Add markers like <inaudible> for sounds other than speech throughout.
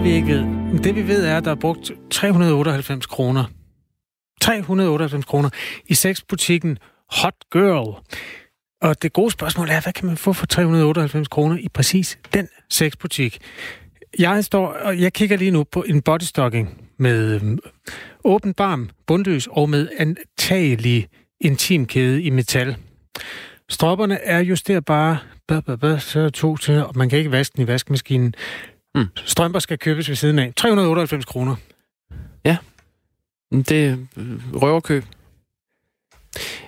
meget, vi ikke ved. Men det, vi ved, er, at der er brugt 398 kroner. 398 kroner i sexbutikken Hot Girl. Og det gode spørgsmål er, hvad kan man få for 398 kroner i præcis den sexbutik? Jeg står og jeg kigger lige nu på en bodystocking med øhm, åben barm, bundløs og med antagelig intimkæde i metal. Stropperne er justerbare, blah, blah, blah, så to til, og man kan ikke vaske den i vaskemaskinen. Mm. Strømper skal købes ved siden af. 398 kroner. Ja, det er røverkøb.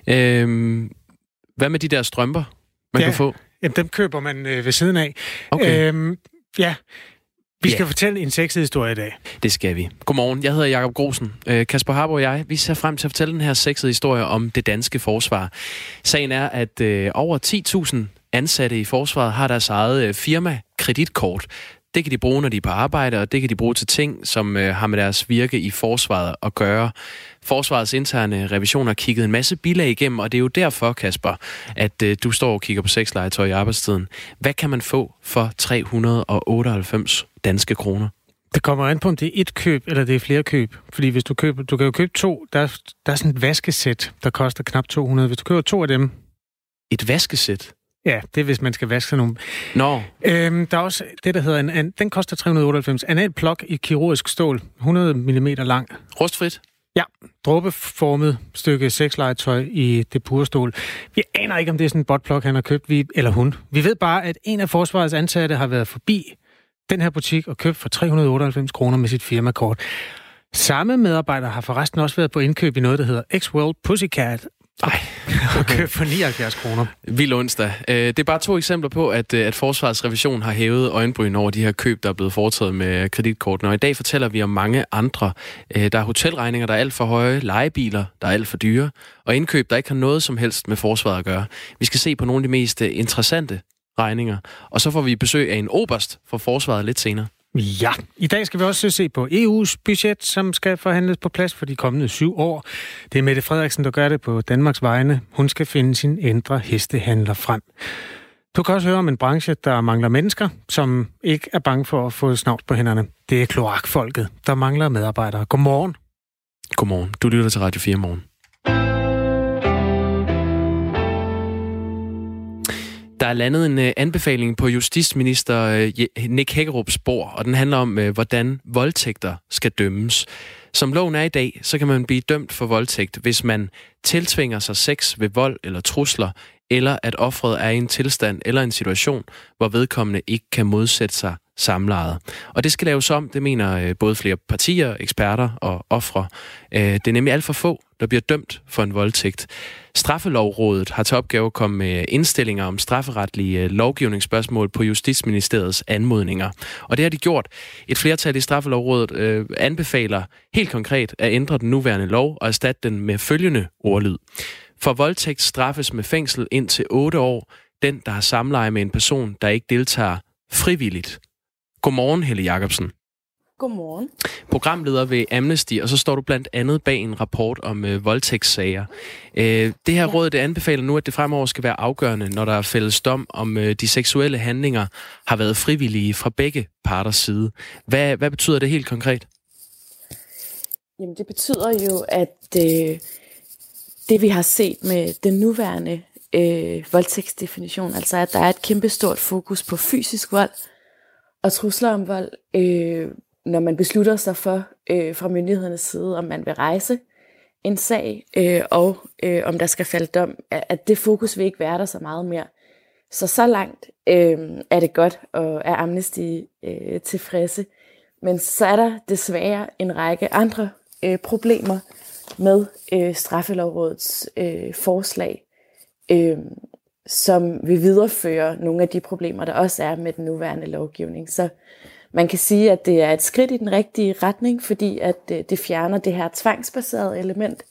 Øhm, hvad med de der strømper, man ja, kan få? Jamen, dem køber man øh, ved siden af. Okay. Øhm, ja, vi skal ja. fortælle en sexet historie i dag. Det skal vi. Godmorgen, jeg hedder Jakob Grosen. Øh, Kasper Harbo og jeg, vi ser frem til at fortælle den her sexede historie om det danske forsvar. Sagen er, at øh, over 10.000 ansatte i forsvaret har deres eget øh, firma kreditkort. Det kan de bruge, når de er på arbejde, og det kan de bruge til ting, som øh, har med deres virke i forsvaret at gøre. Forsvarets interne revision har kigget en masse bilag igennem, og det er jo derfor, Kasper, at øh, du står og kigger på sexlegetøj i arbejdstiden. Hvad kan man få for 398 danske kroner? Det kommer an på, om det er et køb, eller det er flere køb. Fordi hvis du køber, du kan jo købe to, der, der er sådan et vaskesæt, der koster knap 200. Hvis du køber to af dem... Et vaskesæt? Ja, det er, hvis man skal vaske nogle. Nå. Øhm, der er også det, der hedder en, en den koster 398. Anal plok i kirurgisk stål, 100 mm lang. Rustfrit? Ja, dråbeformet stykke sexlegetøj i det pure stål. Vi aner ikke, om det er sådan en botplok, han har købt, vi, eller hun. Vi ved bare, at en af forsvarets ansatte har været forbi den her butik og købt for 398 kroner med sit firmakort. Samme medarbejder har forresten også været på indkøb i noget, der hedder X-World Pussycat, Nej. <laughs> okay, for 79 kroner. Vild onsdag. Øh, det er bare to eksempler på, at, øh, at Forsvarets revision har hævet øjenbryn over de her køb, der er blevet foretaget med kreditkortene. Og i dag fortæller vi om mange andre. Øh, der er hotelregninger, der er alt for høje, legebiler, der er alt for dyre, og indkøb, der ikke har noget som helst med Forsvaret at gøre. Vi skal se på nogle af de mest interessante regninger, og så får vi besøg af en oberst for Forsvaret lidt senere. Ja, i dag skal vi også se på EU's budget, som skal forhandles på plads for de kommende syv år. Det er Mette Frederiksen, der gør det på Danmarks vegne. Hun skal finde sin ændre hestehandler frem. Du kan også høre om en branche, der mangler mennesker, som ikke er bange for at få snavs på hænderne. Det er kloakfolket, der mangler medarbejdere. Godmorgen. Godmorgen. Du lytter til Radio 4 morgen. Der er landet en øh, anbefaling på justitsminister øh, Nick Hækkerups spor, og den handler om, øh, hvordan voldtægter skal dømmes. Som loven er i dag, så kan man blive dømt for voldtægt, hvis man tiltvinger sig sex ved vold eller trusler, eller at offret er i en tilstand eller en situation, hvor vedkommende ikke kan modsætte sig samlejet. Og det skal laves om, det mener øh, både flere partier, eksperter og ofre. Øh, det er nemlig alt for få, der bliver dømt for en voldtægt. Straffelovrådet har til opgave at komme med indstillinger om strafferetlige øh, lovgivningsspørgsmål på Justitsministeriets anmodninger. Og det har de gjort. Et flertal i Straffelovrådet øh, anbefaler helt konkret at ændre den nuværende lov og erstatte den med følgende ordlyd. For voldtægt straffes med fængsel indtil 8 år den, der har samleje med en person, der ikke deltager frivilligt. Godmorgen, Helle Jacobsen. Godmorgen. Programleder ved Amnesty, og så står du blandt andet bag en rapport om øh, voldtægtssager. Øh, det her ja. råd det anbefaler nu, at det fremover skal være afgørende, når der er fælles dom om øh, de seksuelle handlinger har været frivillige fra begge parters side. Hvad, hvad betyder det helt konkret? Jamen det betyder jo, at øh, det vi har set med den nuværende øh, voldtægtsdefinition, altså at der er et kæmpestort fokus på fysisk vold og trusler om vold, øh, når man beslutter sig for øh, fra myndighedernes side, om man vil rejse en sag, øh, og øh, om der skal falde dom, at det fokus vil ikke være der så meget mere. Så så langt øh, er det godt, og er Amnesty øh, tilfredse. Men så er der desværre en række andre øh, problemer med øh, straffelovrådets øh, forslag, øh, som vil videreføre nogle af de problemer, der også er med den nuværende lovgivning. Så man kan sige, at det er et skridt i den rigtige retning, fordi at øh, det fjerner det her tvangsbaserede element.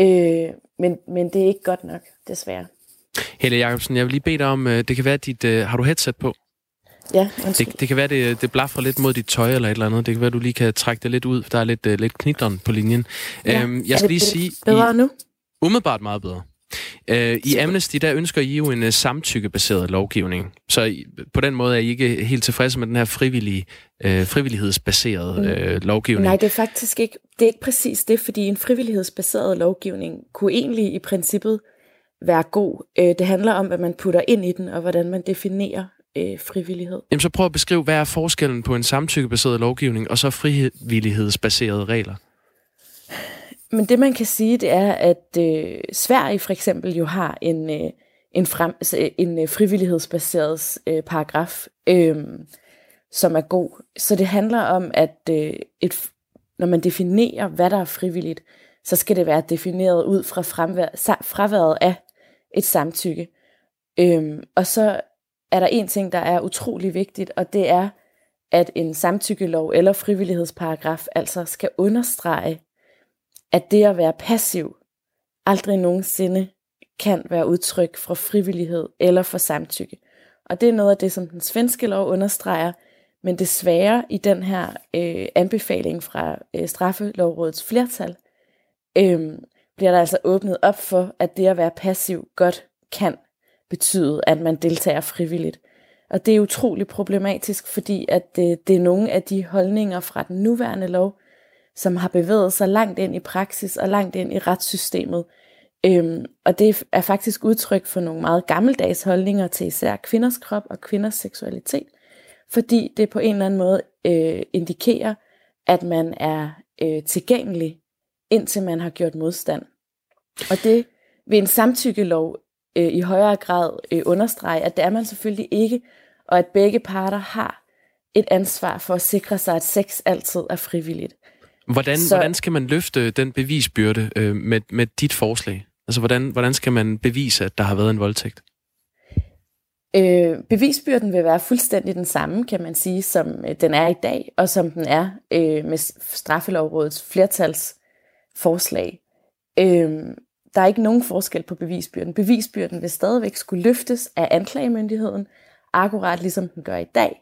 Øh, men, men det er ikke godt nok, desværre. Helle Jacobsen, jeg vil lige bede dig om, øh, det kan være, dit, uh, har du headset på? Ja, det, det kan være, det, det blaffer lidt mod dit tøj eller et eller andet. Det kan være, du lige kan trække det lidt ud. Der er lidt, lidt knitren på linjen. Ja. Øhm, jeg skal lige sige... Bedre I, nu? Umiddelbart meget bedre. Øh, I Amnesty, der ønsker I jo en uh, samtykkebaseret lovgivning. Så I, på den måde er I ikke helt tilfredse med den her frivillige, uh, frivillighedsbaserede uh, lovgivning. Nej, det er faktisk ikke, det er ikke præcis det, fordi en frivillighedsbaseret lovgivning kunne egentlig i princippet være god. Det handler om, hvad man putter ind i den, og hvordan man definerer øh, frivillighed. Jamen så prøv at beskrive, hvad er forskellen på en samtykkebaseret lovgivning og så frivillighedsbaserede regler? Men det man kan sige, det er, at øh, Sverige for eksempel jo har en, øh, en, frem, altså, en øh, frivillighedsbaseret øh, paragraf, øh, som er god. Så det handler om, at øh, et, når man definerer, hvad der er frivilligt, så skal det være defineret ud fra fremvær, fraværet af et samtykke. Øhm, og så er der en ting, der er utrolig vigtigt, og det er, at en samtykkelov eller frivillighedsparagraf altså skal understrege, at det at være passiv aldrig nogensinde kan være udtryk for frivillighed eller for samtykke. Og det er noget af det, som den svenske lov understreger, men desværre i den her øh, anbefaling fra øh, straffelovrådets flertal, øh, bliver der altså åbnet op for, at det at være passiv godt kan betyde, at man deltager frivilligt. Og det er utrolig problematisk, fordi at det, det er nogle af de holdninger fra den nuværende lov, som har bevæget sig langt ind i praksis og langt ind i retssystemet. Øhm, og det er faktisk udtryk for nogle meget gammeldags holdninger til især kvinders krop og kvinders seksualitet, fordi det på en eller anden måde øh, indikerer, at man er øh, tilgængelig, indtil man har gjort modstand. Og det vil en samtykkelov øh, i højere grad øh, understrege, at det er man selvfølgelig ikke, og at begge parter har et ansvar for at sikre sig, at sex altid er frivilligt. Hvordan, Så, hvordan skal man løfte den bevisbyrde øh, med, med dit forslag? Altså, hvordan, hvordan skal man bevise, at der har været en voldtægt? Øh, bevisbyrden vil være fuldstændig den samme, kan man sige, som øh, den er i dag, og som den er øh, med straffelovrådets flertals forslag. Øh, der er ikke nogen forskel på bevisbyrden. Bevisbyrden vil stadigvæk skulle løftes af anklagemyndigheden, akkurat ligesom den gør i dag,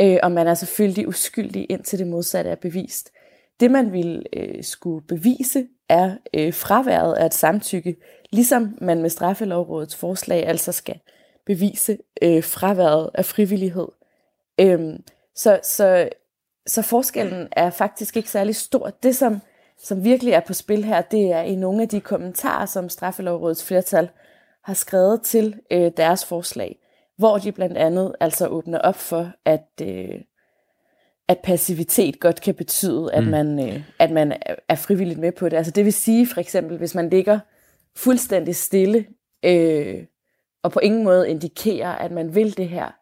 øh, og man er selvfølgelig uskyldig indtil det modsatte er bevist. Det man vil øh, skulle bevise er øh, fraværet af et samtykke, ligesom man med straffelovrådets forslag altså skal bevise øh, fraværet af frivillighed. Øhm, så, så, så forskellen er faktisk ikke særlig stor. Det som som virkelig er på spil her, det er i nogle af de kommentarer, som Straffelovrådets flertal har skrevet til øh, deres forslag, hvor de blandt andet altså åbner op for, at, øh, at passivitet godt kan betyde, at, mm. man, øh, at man er frivilligt med på det. Altså det vil sige for eksempel, hvis man ligger fuldstændig stille, øh, og på ingen måde indikerer, at man vil det her,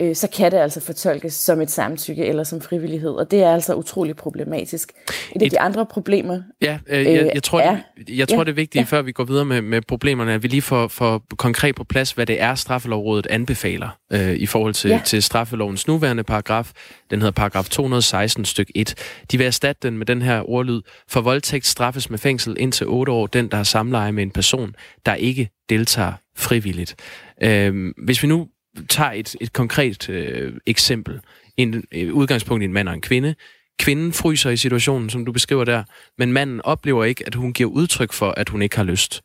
øh, så kan det altså fortolkes som et samtykke eller som frivillighed, og det er altså utrolig problematisk. Et, et af de andre problemer Ja, øh, jeg, jeg tror, er, det, jeg tror ja, det er vigtigt, ja. før vi går videre med, med problemerne, at vi lige får, får konkret på plads, hvad det er, straffelovrådet anbefaler øh, i forhold til, ja. til straffelovens nuværende paragraf. Den hedder paragraf 216 styk 1. De vil erstatte den med den her ordlyd. For voldtægt straffes med fængsel indtil 8 år den, der har samleje med en person, der ikke deltager frivilligt. Øh, hvis vi nu tager et, et konkret øh, eksempel. En, øh, udgangspunkt i en mand og en kvinde. Kvinden fryser i situationen, som du beskriver der, men manden oplever ikke, at hun giver udtryk for, at hun ikke har lyst.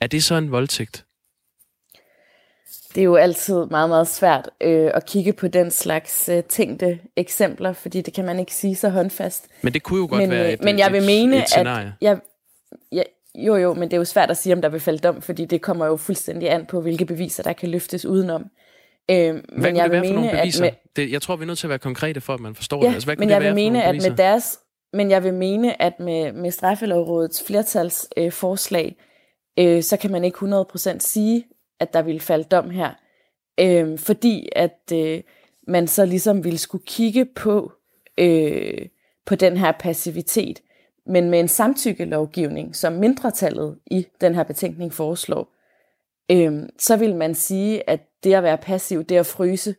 Er det så en voldtægt? Det er jo altid meget, meget svært øh, at kigge på den slags øh, tænkte eksempler, fordi det kan man ikke sige så håndfast. Men det kunne jo godt men, være øh, et, men jeg vil et, mene, et scenarie. At jeg, jeg, jo, jo, men det er jo svært at sige, om der vil falde dom, fordi det kommer jo fuldstændig an på, hvilke beviser, der kan løftes udenom. Øh, hvad men jeg det være for nogle beviser? Med, det, jeg tror, vi er nødt til at være konkrete for, at man forstår ja, det. Altså, hvad men jeg vil mene, at med deres, men jeg vil mene, at med, med straffelovrådets flertals øh, forslag, øh, så kan man ikke 100% sige, at der vil falde dom her. Øh, fordi at øh, man så ligesom ville skulle kigge på, øh, på den her passivitet, men med en samtykkelovgivning, som mindretallet i den her betænkning foreslår, øh, så vil man sige, at det at være passiv, det at fryse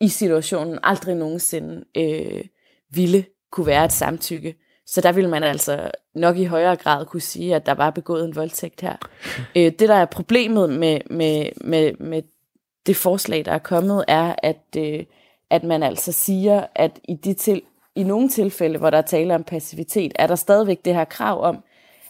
i situationen, aldrig nogensinde øh, ville kunne være et samtykke. Så der vil man altså nok i højere grad kunne sige, at der var begået en voldtægt her. Øh, det, der er problemet med, med, med, med det forslag, der er kommet, er, at, øh, at man altså siger, at i, de til, i nogle tilfælde, hvor der er tale om passivitet, er der stadigvæk det her krav om,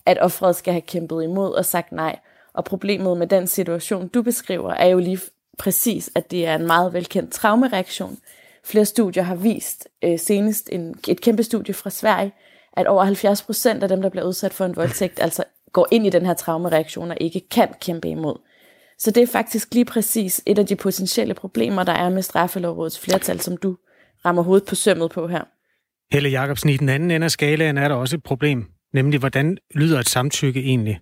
at offeret skal have kæmpet imod og sagt nej. Og problemet med den situation, du beskriver, er jo lige præcis, at det er en meget velkendt traumereaktion. Flere studier har vist, øh, senest en, et kæmpe studie fra Sverige, at over 70 procent af dem, der bliver udsat for en voldtægt, altså går ind i den her traumereaktion og ikke kan kæmpe imod. Så det er faktisk lige præcis et af de potentielle problemer, der er med straffelovrådets flertal, som du rammer hovedet på sømmet på her. Helle Jacobsen, i den anden ende af skalaen er der også et problem, nemlig hvordan lyder et samtykke egentlig?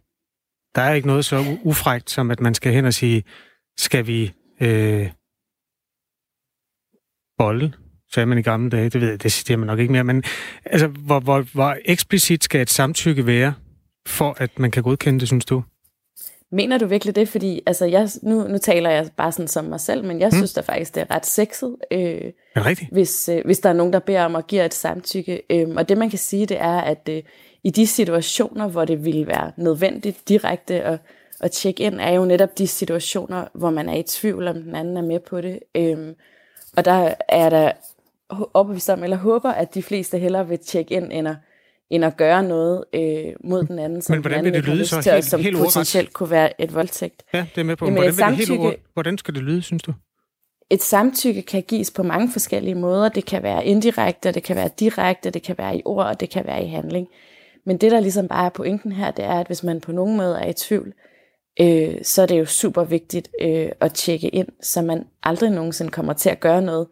Der er ikke noget så ufrægt, som at man skal hen og sige, skal vi øh, bolle, sagde man i gamle dage. Det ved jeg, det siger man nok ikke mere. Men altså, hvor, hvor, hvor eksplicit skal et samtykke være, for at man kan godkende det, synes du? Mener du virkelig det? Fordi altså, jeg, nu, nu taler jeg bare sådan som mig selv, men jeg hmm. synes da faktisk, det er ret sexet, øh, er? Hvis, øh, hvis der er nogen, der beder om at give et samtykke. Øh, og det man kan sige, det er, at øh, i de situationer, hvor det ville være nødvendigt direkte at, at tjekke ind, er jo netop de situationer, hvor man er i tvivl, om den anden er med på det. Øh, og der er der overbevist om, eller håber, at de fleste hellere vil tjekke ind, end at end at gøre noget øh, mod den anden, som Men hvordan vil det lyde så til, helt, som helt potentielt kunne være et voldtægt. Ja, det er med på. Jamen, hvordan, samtykke, det helt, hvordan skal det lyde, synes du? Et samtykke kan gives på mange forskellige måder. Det kan være indirekte, det kan være direkte, det kan være i ord, og det kan være i handling. Men det, der ligesom bare er pointen her, det er, at hvis man på nogen måde er i tvivl, øh, så er det jo super vigtigt øh, at tjekke ind, så man aldrig nogensinde kommer til at gøre noget,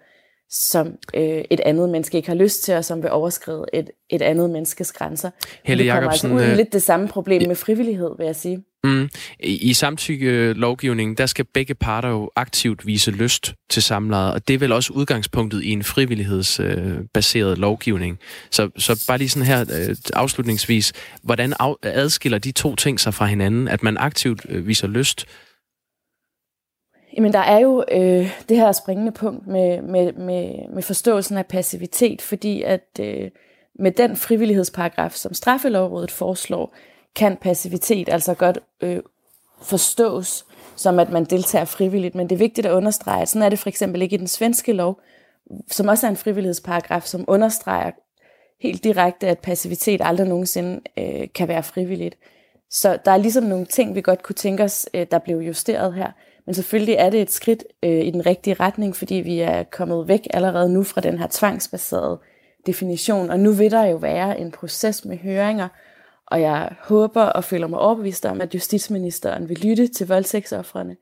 som øh, et andet menneske ikke har lyst til, og som vil overskride et, et andet menneskes grænser. Helle det kommer altså ud i øh, lidt det samme problem med frivillighed, vil jeg sige. Mm. I, I der skal begge parter jo aktivt vise lyst til samlejet, og det er vel også udgangspunktet i en frivillighedsbaseret øh, lovgivning. Så, så bare lige sådan her øh, afslutningsvis, hvordan af, adskiller de to ting sig fra hinanden, at man aktivt øh, viser lyst Jamen, der er jo øh, det her springende punkt med, med, med, med forståelsen af passivitet, fordi at øh, med den frivillighedsparagraf, som straffelovrådet foreslår, kan passivitet altså godt øh, forstås som, at man deltager frivilligt. Men det er vigtigt at understrege, at sådan er det for eksempel ikke i den svenske lov, som også er en frivillighedsparagraf, som understreger helt direkte, at passivitet aldrig nogensinde øh, kan være frivilligt. Så der er ligesom nogle ting, vi godt kunne tænke os, øh, der blev justeret her. Men selvfølgelig er det et skridt øh, i den rigtige retning, fordi vi er kommet væk allerede nu fra den her tvangsbaserede definition, og nu vil der jo være en proces med høringer, og jeg håber og føler mig overbevist om, at justitsministeren vil lytte til voldtægtsoffrene,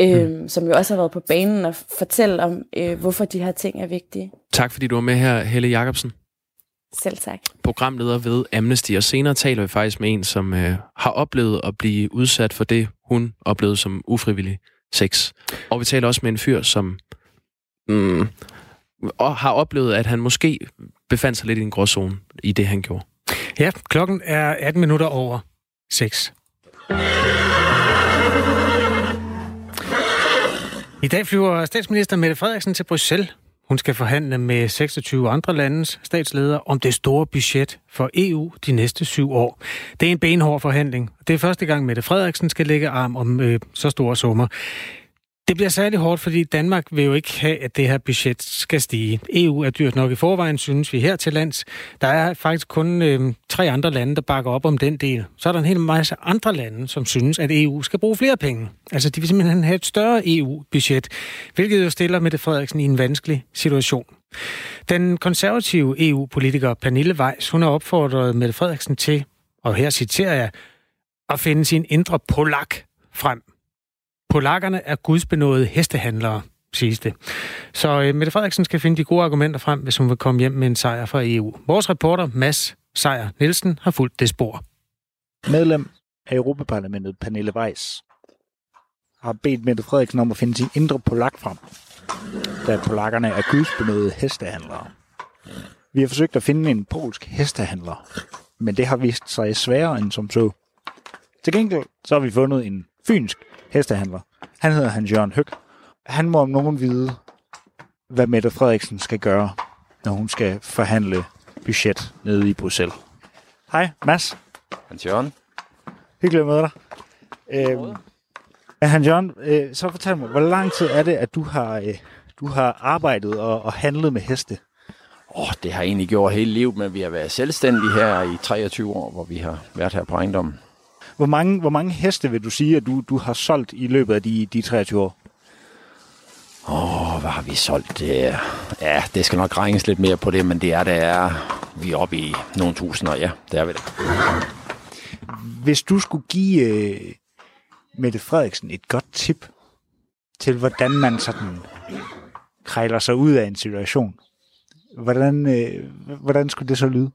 øh, mm. som jo også har været på banen og fortælle om, øh, hvorfor de her ting er vigtige. Tak fordi du var med her, Helle Jacobsen. Selv tak. Programleder ved Amnesty, og senere taler vi faktisk med en, som øh, har oplevet at blive udsat for det, hun oplevede som ufrivillig sex. Og vi taler også med en fyr, som mm, og har oplevet, at han måske befandt sig lidt i en gråzone i det, han gjorde. Ja, klokken er 18 minutter over 6. I dag flyver statsminister Mette Frederiksen til Bruxelles hun skal forhandle med 26 andre landes statsledere om det store budget for EU de næste syv år. Det er en benhård forhandling. Det er første gang, Mette Frederiksen skal lægge arm om øh, så store summer. Det bliver særlig hårdt, fordi Danmark vil jo ikke have, at det her budget skal stige. EU er dyrt nok i forvejen, synes vi her til lands. Der er faktisk kun øh, tre andre lande, der bakker op om den del. Så er der en hel masse andre lande, som synes, at EU skal bruge flere penge. Altså, de vil simpelthen have et større EU-budget, hvilket jo stiller Mette Frederiksen i en vanskelig situation. Den konservative EU-politiker Pernille Weiss, hun har opfordret Mette Frederiksen til, og her citerer jeg, at finde sin indre polak frem. Polakkerne er gudsbenåede hestehandlere, siges det. Så øh, Mette Frederiksen skal finde de gode argumenter frem, hvis hun vil komme hjem med en sejr fra EU. Vores reporter Mads Sejr Nielsen har fulgt det spor. Medlem af Europaparlamentet Pernille Weiss har bedt Mette Frederiksen om at finde sin indre polak frem, da polakkerne er gudsbenåede hestehandlere. Vi har forsøgt at finde en polsk hestehandler, men det har vist sig sværere end som så. Til gengæld så har vi fundet en fynsk hestehandler. Han hedder Hans Jørgen Høg. Han må om nogen vide, hvad Mette Frederiksen skal gøre, når hun skal forhandle budget nede i Bruxelles. Hej, Mads. Hans Jørgen. Hyggeligt at møde dig. Øhm, Hans Jørgen, øh, så fortæl mig, hvor lang tid er det, at du har, øh, du har arbejdet og, og handlet med heste? Åh, oh, det har jeg egentlig gjort hele livet, men vi har været selvstændige her i 23 år, hvor vi har været her på ejendommen. Hvor mange, hvor mange heste vil du sige, at du, du har solgt i løbet af de, de 23 år? Åh, oh, hvad har vi solgt? Det, ja, det skal nok regnes lidt mere på det, men det er, det er, vi er oppe i nogle tusinder, ja, det er vi det. Hvis du skulle give øh, Mette Frederiksen et godt tip til, hvordan man sådan krejler sig ud af en situation, hvordan, øh, hvordan skulle det så lyde?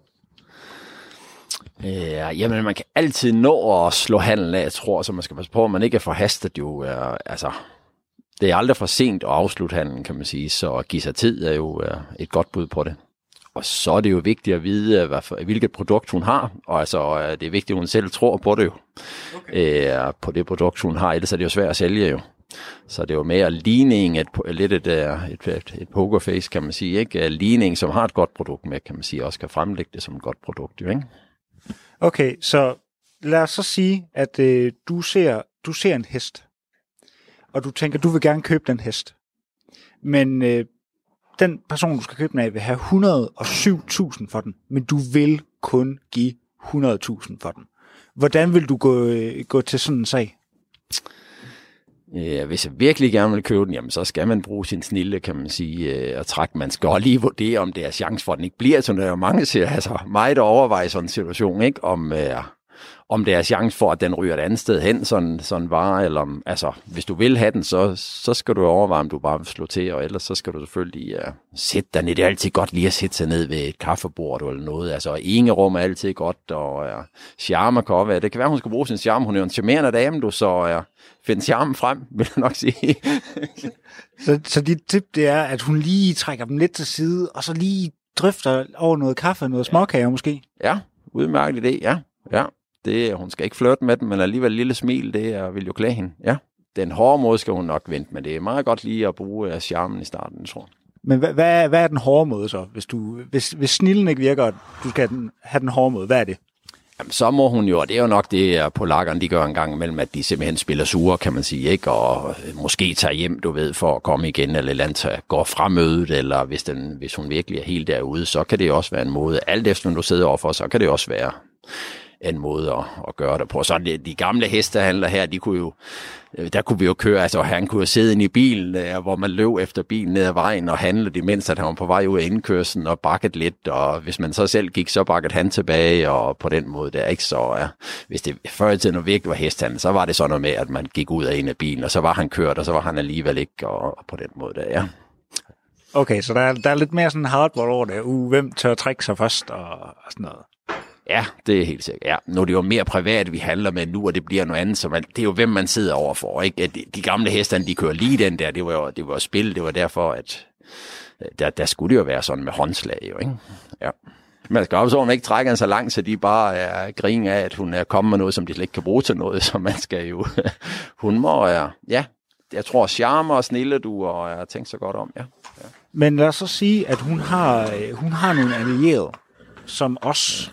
Ja, jamen, man kan altid nå at slå handlen af, jeg tror, så man skal passe på, at man ikke er forhastet jo. Uh, altså, det er aldrig for sent at afslutte handlen, kan man sige, så at give sig tid er jo uh, et godt bud på det. Og så er det jo vigtigt at vide, hvad for, hvilket produkt hun har, og altså, det er vigtigt, at hun selv tror på det jo. Okay. Uh, på det produkt, hun har, ellers er det jo svært at sælge jo. Så det er jo mere ligning, et, lidt et, et, et, et pokerface, kan man sige. Ikke? Ligning, som har et godt produkt med, kan man sige, også kan fremlægge det som et godt produkt. Jo, ikke? Okay, så lad os så sige, at øh, du, ser, du ser en hest, og du tænker, du vil gerne købe den hest. Men øh, den person, du skal købe den af, vil have 107.000 for den, men du vil kun give 100.000 for den. Hvordan vil du gå, øh, gå til sådan en sag? Øh, hvis jeg virkelig gerne vil købe den, jamen, så skal man bruge sin snille, kan man sige, øh, og trække. Man skal også lige vurdere, om det er chance for, at den ikke bliver. Så der er jo mange, siger, altså mig, der overvejer sådan en situation, ikke? om, øh, om det er chance for, at den ryger et andet sted hen, sådan, sådan vare, eller om, altså, hvis du vil have den, så, så skal du overveje, om du bare vil slå til, og ellers så skal du selvfølgelig uh, sætte dig ned. Det er altid godt lige at sætte sig ned ved et kaffebord eller noget. Altså, rum er altid godt, og uh, charme kan også være. Det kan være, hun skal bruge sin charme. Hun er jo en charmerende dame, du, så uh, find charmen frem, <laughs> vil jeg nok sige. så, så dit tip, det er, at hun lige trækker dem lidt til side, og så lige drøfter over noget kaffe, noget småkager måske? Ja, udmærket idé, ja. ja. Det, hun skal ikke flirte med dem, men alligevel lille smil, det er, vil jo klæde hende. Ja. Den hårde måde skal hun nok vente, men det er meget godt lige at bruge uh, charmen i starten, tror jeg. Men hvad, hvad, hvad er den hårde måde så? Hvis, du, hvis, hvis snillen ikke virker, du skal have den, have den hårde måde, hvad er det? Jamen, så må hun jo, og det er jo nok det, polakkerne de gør en gang imellem, at de simpelthen spiller sure, kan man sige, ikke? og måske tager hjem, du ved, for at komme igen, eller land går fra mødet, eller hvis, den, hvis hun virkelig er helt derude, så kan det også være en måde, alt efter når du sidder overfor, så kan det også være en måde at, at gøre det på. Så de, de gamle hestehandler her, de kunne jo, øh, der kunne vi jo køre, altså han kunne jo sidde inde i bilen, øh, hvor man løb efter bilen ned ad vejen og handle, imens at han var på vej ud af indkørslen og bakket lidt, og hvis man så selv gik, så bakket han tilbage, og på den måde der, ikke? Så ja, hvis det før i tiden virkelig var hestehandel, så var det sådan noget med, at man gik ud af en af bilen, og så var han kørt, og så var han alligevel ikke, og, og på den måde der, ja. Okay, så der er, der er lidt mere sådan hardball over det. Uh, hvem tør trække sig først og, og sådan noget. Ja, det er helt sikkert. Ja. Nu er det jo mere privat, vi handler med nu, og det bliver noget andet. Så man, det er jo, hvem man sidder overfor. Ikke? De, de gamle hesterne, de kører lige den der. Det var jo det var spil. Det var derfor, at øh, der, der skulle det jo være sådan med håndslag. Jo, ikke? Ja. Man skal også, at hun ikke trækker så langt, så de bare er grin af, at hun er kommet med noget, som de slet ikke kan bruge til noget. <laughs> Så man skal jo... <laughs> hun må... Ja, jeg tror, charme og snille du, og jeg har tænkt så godt om, ja. ja. Men lad os så sige, at hun har, øh, hun har nogle allierede, som også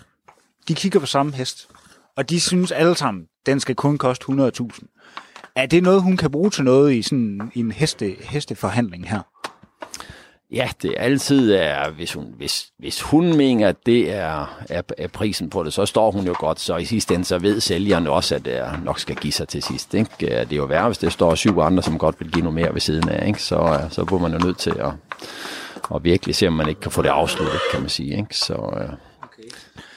de kigger på samme hest, og de synes alle sammen, den skal kun koste 100.000. Er det noget, hun kan bruge til noget i sådan i en heste, hesteforhandling her? Ja, det er altid, er, hvis, hun, hvis, hvis hun mener, at det er, er, er prisen på det, så står hun jo godt, så i sidste ende, så ved sælgeren også, at det nok skal give sig til sidst. Ikke? Øh, det er jo værre, hvis det står syv andre, som godt vil give noget mere ved siden af, ikke? Så, øh, så bliver man jo nødt til at, at virkelig se, om man ikke kan få det afsluttet, kan man sige. Ikke? Så.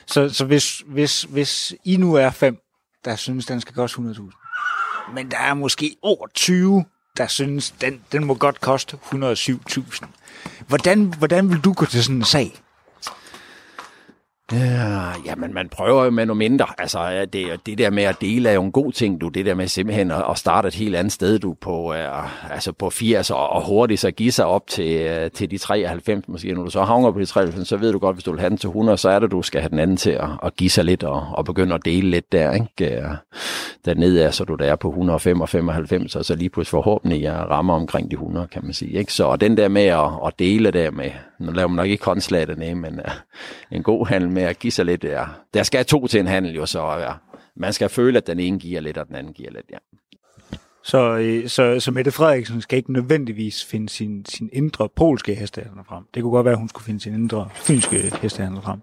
Så, så hvis, hvis, hvis I nu er fem, der synes, den skal koste 100.000, men der er måske over 20, der synes, den, den må godt koste 107.000. Hvordan, hvordan vil du gå til sådan en sag? Ja, jamen, man prøver jo med noget mindre. Altså, det, det der med at dele er jo en god ting, du. Det der med simpelthen at, at starte et helt andet sted, du, på, uh, altså på 80 og, og hurtigt så give sig op til, uh, til de 93 måske. Når du så havner på de 93, så ved du godt, hvis du vil have den til 100, så er det, du skal have den anden til at, at give sig lidt og, og begynde at dele lidt der, ikke? Øh, Dernede er, så du der er på 105 og 95, og så lige pludselig forhåbentlig jeg rammer omkring de 100, kan man sige, ikke? Så den der med at, at dele der med, nu laver man nok ikke håndslag dernede, men uh, en god handel med at give sig lidt. Ja. Der skal to til en handel jo, så ja. man skal føle, at den ene giver lidt, og den anden giver lidt. Ja. Så, øh, så, så Mette Frederiksen skal ikke nødvendigvis finde sin, sin indre polske hestehandler frem. Det kunne godt være, at hun skulle finde sin indre fynske hestehandler frem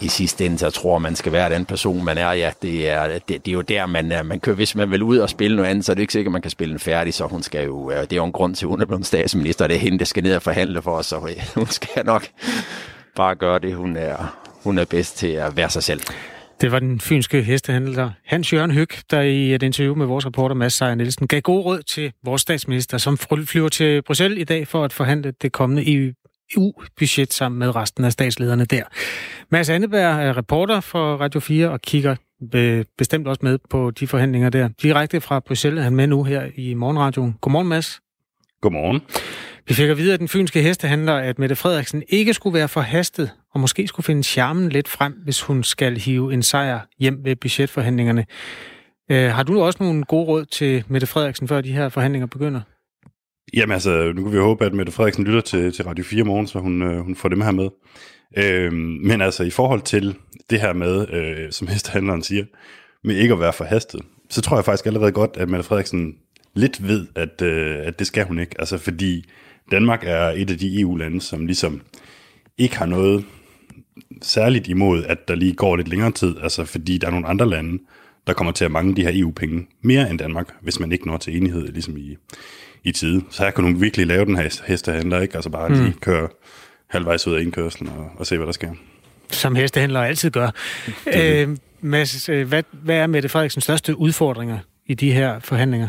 i sidste ende, så tror man skal være den person, man er. Ja, det er, det, det er jo der, man, øh, man kører, hvis man vil ud og spille noget andet, så er det ikke sikkert, man kan spille den færdig, så hun skal jo, øh, det er jo en grund til, at hun er blevet statsminister, og det er hende, der skal ned og forhandle for os, så øh, <laughs> hun skal nok bare gøre det, hun er, hun er bedst til at være sig selv. Det var den fynske hestehandler Hans Jørgen Høg, der i et interview med vores reporter Mads Seier Nielsen gav god råd til vores statsminister, som flyver til Bruxelles i dag for at forhandle det kommende EU EU-budget sammen med resten af statslederne der. Mads Anneberg er reporter for Radio 4 og kigger bestemt også med på de forhandlinger der. Direkte fra Bruxelles er han med nu her i Morgenradioen. Godmorgen, Mads. Godmorgen. Vi fik at vide at den fynske hestehandler, at Mette Frederiksen ikke skulle være forhastet, og måske skulle finde charmen lidt frem, hvis hun skal hive en sejr hjem ved budgetforhandlingerne. Øh, har du også nogle gode råd til Mette Frederiksen, før de her forhandlinger begynder? Jamen altså, nu kan vi håbe, at Mette Frederiksen lytter til, til Radio 4 morgen, så hun, øh, hun får dem her med. Øh, men altså, i forhold til det her med, øh, som hestehandleren siger, med ikke at være forhastet, så tror jeg faktisk allerede godt, at Mette Frederiksen lidt ved, at, øh, at det skal hun ikke. Altså fordi Danmark er et af de EU-lande, som ligesom ikke har noget særligt imod, at der lige går lidt længere tid, altså fordi der er nogle andre lande, der kommer til at mangle de her EU-penge mere end Danmark, hvis man ikke når til enighed ligesom i, i tide. Så her kan du virkelig lave den her hestehandler, ikke? Altså bare mm. lige køre halvvejs ud af indkørslen og, og se, hvad der sker. Som hestehandler altid gør. Øh, Mads, øh, hvad, hvad er Mette Frederiksens største udfordringer i de her forhandlinger?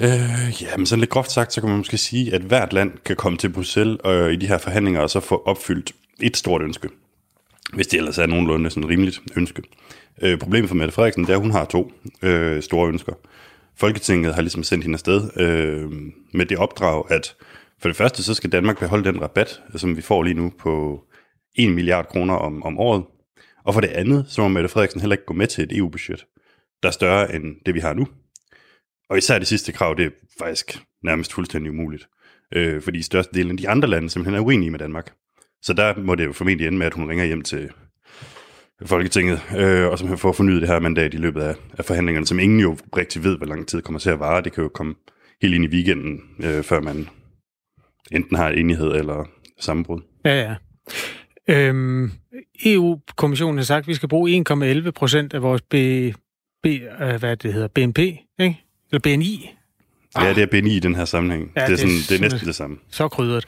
Øh, ja, men sådan lidt groft sagt, så kan man måske sige, at hvert land kan komme til Bruxelles øh, i de her forhandlinger og så få opfyldt et stort ønske. Hvis det ellers er nogenlunde sådan rimeligt ønske. Øh, problemet for Mette Frederiksen, det er, at hun har to øh, store ønsker. Folketinget har ligesom sendt hende afsted øh, med det opdrag, at for det første, så skal Danmark beholde den rabat, som vi får lige nu på 1 milliard kroner om, om året. Og for det andet, så må Mette Frederiksen heller ikke gå med til et EU-budget, der er større end det, vi har nu. Og især det sidste krav, det er faktisk nærmest fuldstændig umuligt. Øh, fordi størstedelen af de andre lande simpelthen er uenige med Danmark. Så der må det jo formentlig ende med, at hun ringer hjem til Folketinget, øh, og som får fornyet det her mandat i løbet af, af forhandlingerne, som ingen jo rigtig ved, hvor lang tid kommer til at vare. Det kan jo komme helt ind i weekenden, øh, før man enten har enighed eller sammenbrud. Ja, ja. Øhm, EU-kommissionen har sagt, at vi skal bruge 1,11 procent af vores B, B, øh, hvad det hedder, BNP, ikke? Eller BNI. Ja, det er BNI i den her sammenhæng. Ja, det, er sådan, det, er det er næsten det samme. Så krydret.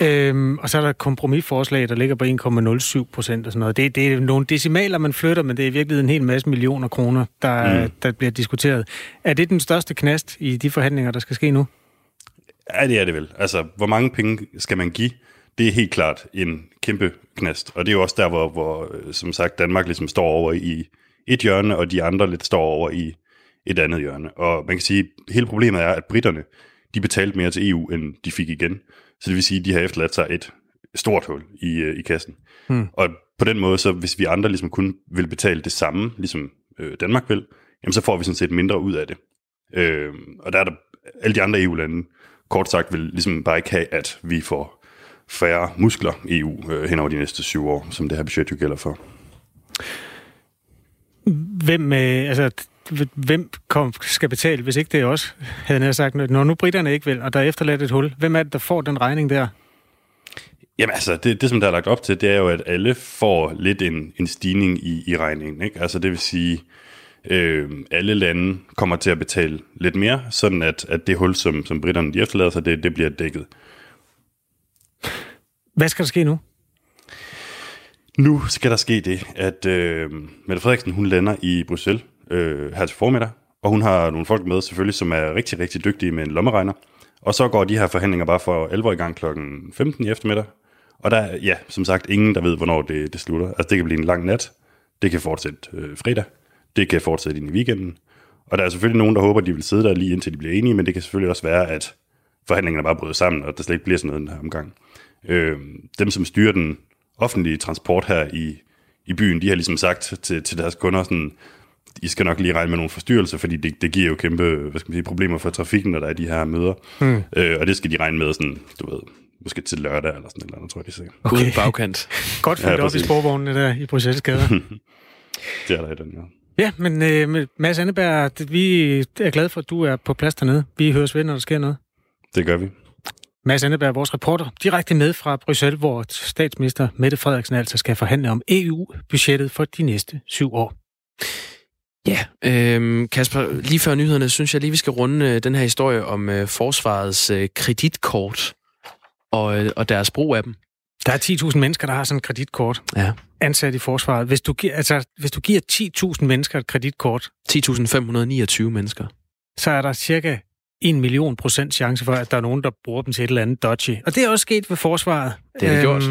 Øhm, og så er der et kompromisforslag, der ligger på 1,07 procent og sådan noget. Det, det er nogle decimaler, man flytter, men det er i virkeligheden en hel masse millioner kroner, der, mm. der bliver diskuteret. Er det den største knast i de forhandlinger, der skal ske nu? Ja, det er det vel. Altså, hvor mange penge skal man give? Det er helt klart en kæmpe knast. Og det er jo også der, hvor, hvor som sagt, Danmark ligesom står over i et hjørne, og de andre lidt står over i et andet hjørne. Og man kan sige, at hele problemet er, at britterne, de betalte mere til EU, end de fik igen. Så det vil sige, at de har efterladt sig et stort hul i, øh, i kassen. Hmm. Og på den måde, så hvis vi andre ligesom kun vil betale det samme, ligesom øh, Danmark vil, jamen så får vi sådan set mindre ud af det. Øh, og der er der alle de andre EU-lande, kort sagt, vil ligesom bare ikke have, at vi får færre muskler i EU øh, hen over de næste syv år, som det her budget jo gælder for. Hvem, øh, altså, hvem kom, skal betale, hvis ikke det er os, havde jeg sagt. Når nu britterne ikke vil, og der er efterladt et hul, hvem er det, der får den regning der? Jamen altså, det, det som der er lagt op til, det er jo, at alle får lidt en, en stigning i, i regningen. Ikke? Altså det vil sige, øh, alle lande kommer til at betale lidt mere, sådan at, at det hul, som, som britterne de efterlader sig, det, det bliver dækket. Hvad skal der ske nu? Nu skal der ske det, at øh, Mette Frederiksen hun lander i Bruxelles øh, her til formiddag, og hun har nogle folk med selvfølgelig, som er rigtig, rigtig dygtige med en lommeregner. Og så går de her forhandlinger bare for alvor i gang kl. 15 i eftermiddag. Og der er, ja, som sagt, ingen, der ved, hvornår det, det slutter. Altså, det kan blive en lang nat. Det kan fortsætte øh, fredag. Det kan fortsætte ind i weekenden. Og der er selvfølgelig nogen, der håber, de vil sidde der lige indtil de bliver enige, men det kan selvfølgelig også være, at forhandlingerne bare bryder sammen, og der slet ikke bliver sådan noget den her omgang. Øh, dem, som styrer den offentlige transport her i, i byen, de har ligesom sagt til, til deres kunder sådan, i skal nok lige regne med nogle forstyrrelser, fordi det, det giver jo kæmpe hvad skal man sige, problemer for trafikken, når der er de her møder. Hmm. Øh, og det skal de regne med sådan, du ved, måske til lørdag eller sådan et eller andet, tror jeg, de siger. Okay. Uden bagkant. <laughs> Godt fundet ja, op i sporvognene der i Bruxelles gader. <laughs> det er der i den, ja. Ja, men øh, Mads Anneberg, vi er glade for, at du er på plads dernede. Vi høres ved, når der sker noget. Det gør vi. Mads Anneberg, vores reporter, direkte med fra Bruxelles, hvor statsminister Mette Frederiksen altså skal forhandle om EU-budgettet for de næste syv år. Ja, øh, Kasper, lige før nyhederne, synes jeg lige, vi skal runde øh, den her historie om øh, forsvarets øh, kreditkort og, øh, og deres brug af dem. Der er 10.000 mennesker, der har sådan et kreditkort Ja. ansat i forsvaret. Hvis du, gi- altså, hvis du giver 10.000 mennesker et kreditkort, 10.529 mennesker. så er der cirka 1 million procent chance for, at der er nogen, der bruger dem til et eller andet dodgy. Og det er også sket ved forsvaret. Det er det gjort.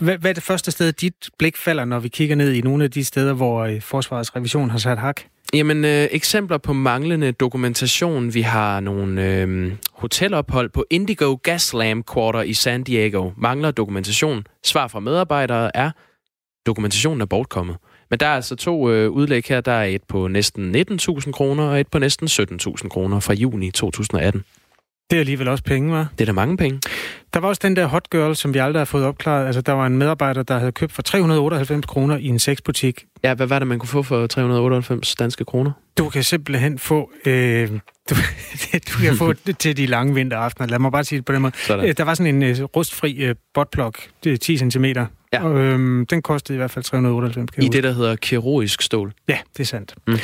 Hvad, hvad er det første sted, dit blik falder, når vi kigger ned i nogle af de steder, hvor øh, forsvarets revision har sat hak? Jamen, øh, eksempler på manglende dokumentation. Vi har nogle øh, hotelophold på Indigo Gaslam Quarter i San Diego. Mangler dokumentation. Svar fra medarbejdere er, dokumentationen er bortkommet. Men der er altså to øh, udlæg her. Der er et på næsten 19.000 kroner og et på næsten 17.000 kroner fra juni 2018. Det er alligevel også penge, var. Det er da mange penge. Der var også den der hot girl, som vi aldrig har fået opklaret. Altså, der var en medarbejder, der havde købt for 398 kroner i en sexbutik. Ja, hvad var det, man kunne få for 398 danske kroner? Du kan simpelthen få... Øh, du, <laughs> du kan få det til de lange vinteraftener. Lad mig bare sige det på den måde. Sådan. Øh, Der var sådan en øh, rustfri øh, er 10 cm. Ja. Og, øhm, den kostede i hvert fald 398 kan jeg I det, der hedder kirurgisk stål. Ja, det er sandt. Mm.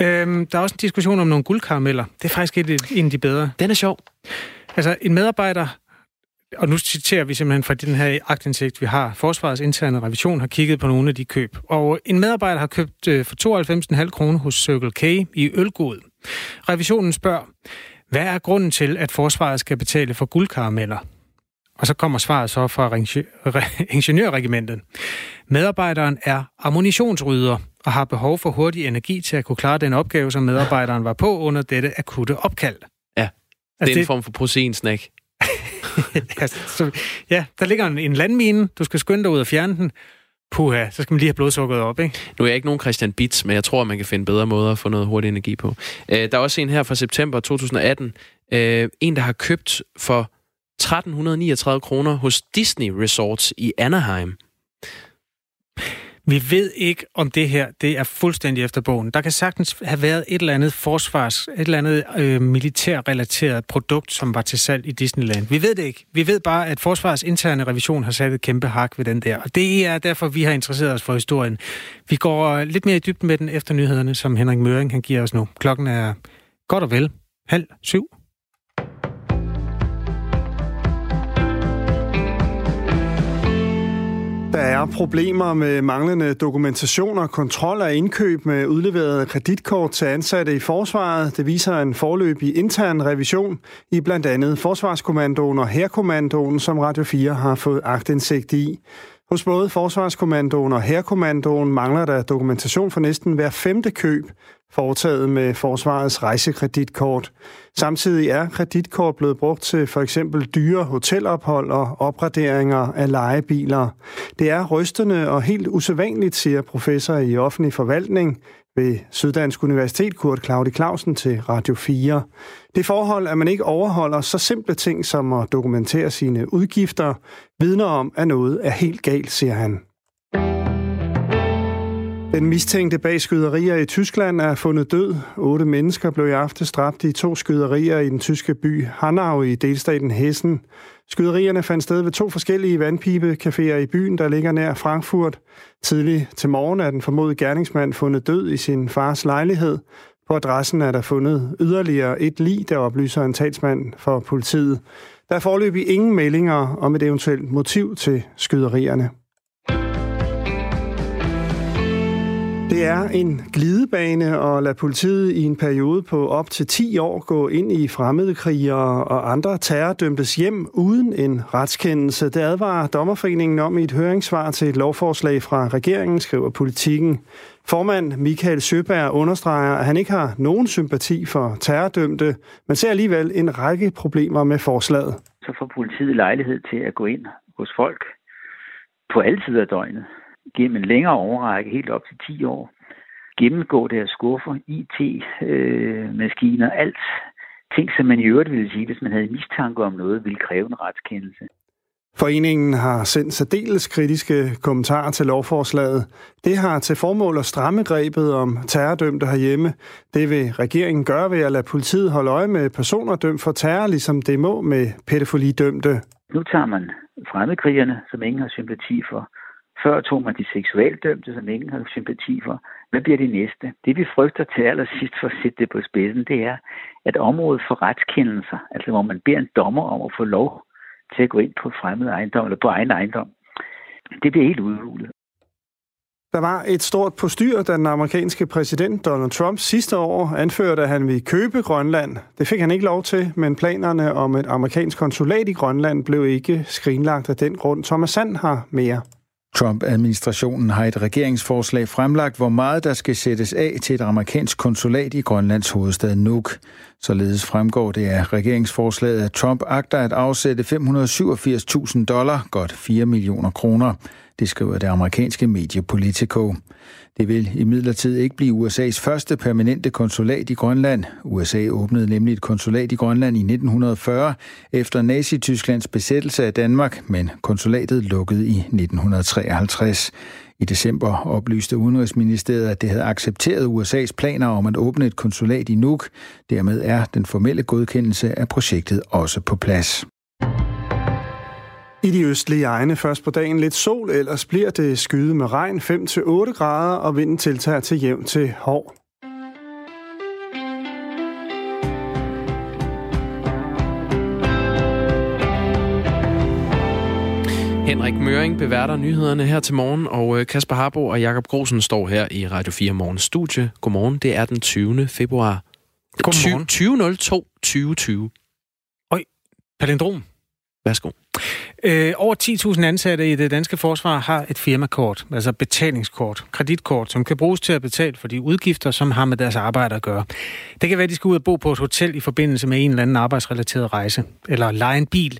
Øhm, der er også en diskussion om nogle guldkarameller. Det er faktisk et, en af de bedre. Den er sjov. Altså, en medarbejder, og nu citerer vi simpelthen fra den her agtindsigt, vi har, Forsvarets interne revision har kigget på nogle af de køb. Og en medarbejder har købt øh, for 92,5 kroner hos Circle K i Ølgod. Revisionen spørger, hvad er grunden til, at Forsvaret skal betale for guldkarameller? Og så kommer svaret så fra <laughs> ingeniørregimentet. Medarbejderen er ammunitionsrydder og har behov for hurtig energi til at kunne klare den opgave, som medarbejderen var på under dette akutte opkald. Ja, Altså, Det er en form for proteinsnack. <laughs> altså, så, ja, der ligger en, en landmine, du skal skynde dig ud og fjerne den. Puha, så skal man lige have blodsukkeret op, ikke? Nu er jeg ikke nogen Christian Bits, men jeg tror, man kan finde bedre måder at få noget hurtig energi på. Øh, der er også en her fra september 2018. Øh, en, der har købt for 1339 kroner hos Disney Resorts i Anaheim. Vi ved ikke, om det her det er fuldstændig efter bogen. Der kan sagtens have været et eller andet forsvars, et eller andet øh, militærrelateret produkt, som var til salg i Disneyland. Vi ved det ikke. Vi ved bare, at forsvars interne revision har sat et kæmpe hak ved den der. Og det er derfor, vi har interesseret os for historien. Vi går øh, lidt mere i dybden med den efter nyhederne, som Henrik Møring han giver os nu. Klokken er godt og vel halv syv. Der er problemer med manglende dokumentation og kontrol af indkøb med udleverede kreditkort til ansatte i forsvaret. Det viser en forløbig intern revision i blandt andet Forsvarskommandoen og Herkommandoen, som Radio 4 har fået agtindsigt i. Hos både Forsvarskommandoen og Herkommandoen mangler der dokumentation for næsten hver femte køb, foretaget med Forsvarets rejsekreditkort. Samtidig er kreditkort blevet brugt til for eksempel dyre hotelophold og opgraderinger af lejebiler. Det er rystende og helt usædvanligt, siger professor i offentlig forvaltning ved Syddansk Universitet, Kurt Claudi Clausen, til Radio 4. Det forhold, at man ikke overholder så simple ting som at dokumentere sine udgifter, vidner om, at noget er helt galt, siger han. Den mistænkte bag skyderier i Tyskland er fundet død. Otte mennesker blev i aftes dræbt i to skyderier i den tyske by Hanau i delstaten Hessen. Skyderierne fandt sted ved to forskellige vandpibecaféer i byen, der ligger nær Frankfurt. Tidlig til morgen er den formodede gerningsmand fundet død i sin fars lejlighed. På adressen er der fundet yderligere et lig, der oplyser en talsmand for politiet. Der er forløbig ingen meldinger om et eventuelt motiv til skyderierne. Det er en glidebane at lade politiet i en periode på op til 10 år gå ind i fremmedkrigere og andre terrordømtes hjem uden en retskendelse. Det advarer Dommerforeningen om i et høringssvar til et lovforslag fra regeringen, skriver politikken. Formand Michael Søberg understreger, at han ikke har nogen sympati for terrordømte, men ser alligevel en række problemer med forslaget. Så får politiet lejlighed til at gå ind hos folk på alle tider af døgnet gennem en længere overrække, helt op til 10 år, gennemgå deres skuffer, IT-maskiner, øh, alt ting, som man i øvrigt ville sige, hvis man havde mistanke om noget, ville kræve en retskendelse. Foreningen har sendt særdeles kritiske kommentarer til lovforslaget. Det har til formål at stramme grebet om terrordømte herhjemme. Det vil regeringen gøre ved at lade politiet holde øje med personer dømt for terror, ligesom det må med pædofilidømte. Nu tager man fremmedkrigerne, som ingen har sympati for. Før tog man de seksualdømte, som ingen har sympati for. Hvad bliver det næste? Det vi frygter til allersidst for at sætte det på spidsen, det er, at området for retskendelser, altså hvor man beder en dommer om at få lov til at gå ind på fremmed ejendom, eller på egen ejendom, det bliver helt udhulet. Der var et stort postyr, da den amerikanske præsident Donald Trump sidste år anførte, at han ville købe Grønland. Det fik han ikke lov til, men planerne om et amerikansk konsulat i Grønland blev ikke skrinlagt af den grund. Thomas Sand har mere. Trump-administrationen har et regeringsforslag fremlagt, hvor meget der skal sættes af til et amerikansk konsulat i Grønlands hovedstad Nuuk. Således fremgår det af regeringsforslaget, at Trump agter at afsætte 587.000 dollar, godt 4 millioner kroner. Det skriver det amerikanske medie Politico. Det vil imidlertid ikke blive USA's første permanente konsulat i Grønland. USA åbnede nemlig et konsulat i Grønland i 1940 efter Nazi-Tysklands besættelse af Danmark, men konsulatet lukkede i 1953. I december oplyste Udenrigsministeriet, at det havde accepteret USA's planer om at åbne et konsulat i Nuuk. Dermed er den formelle godkendelse af projektet også på plads. I de østlige egne først på dagen lidt sol, ellers bliver det skyde med regn 5-8 grader, og vinden tiltager til jævn til hård. Henrik Møring beværter nyhederne her til morgen, og øh, Kasper Harbo og Jakob Grosen står her i Radio 4 Morgens studie. Godmorgen, det er den 20. februar. Godmorgen. 2002 2020. Øj, palindrom. Værsgo. Øh, over 10.000 ansatte i det danske forsvar har et firmakort, altså betalingskort, kreditkort, som kan bruges til at betale for de udgifter, som har med deres arbejde at gøre. Det kan være, at de skal ud og bo på et hotel i forbindelse med en eller anden arbejdsrelateret rejse, eller lege en bil,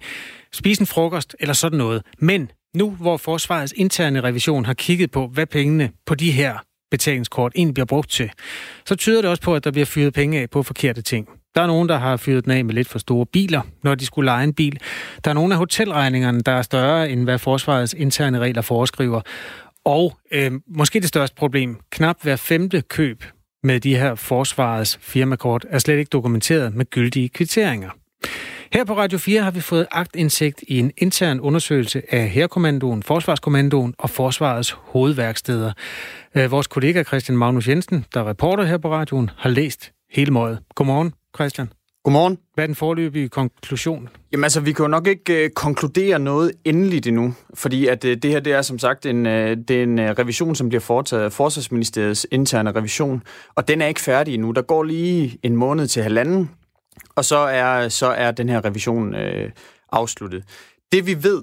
spise en frokost eller sådan noget. Men nu, hvor forsvarets interne revision har kigget på, hvad pengene på de her betalingskort egentlig bliver brugt til, så tyder det også på, at der bliver fyret penge af på forkerte ting. Der er nogen, der har fyret den af med lidt for store biler, når de skulle lege en bil. Der er nogle af hotelregningerne, der er større, end hvad forsvarets interne regler foreskriver. Og øh, måske det største problem, knap hver femte køb med de her forsvarets firmakort er slet ikke dokumenteret med gyldige kvitteringer. Her på Radio 4 har vi fået agtindsigt i en intern undersøgelse af Herkommandoen, Forsvarskommandoen og Forsvarets hovedværksteder. Øh, vores kollega Christian Magnus Jensen, der er reporter her på radioen, har læst hele mådet. Godmorgen, Christian. Godmorgen. Hvad er den forløbige konklusion? Jamen altså, vi kan jo nok ikke øh, konkludere noget endeligt endnu, fordi at øh, det her det er som sagt en, øh, det er en øh, revision, som bliver foretaget af Forsvarsministeriets interne revision, og den er ikke færdig endnu. Der går lige en måned til halvanden, og så er, så er den her revision øh, afsluttet. Det vi ved,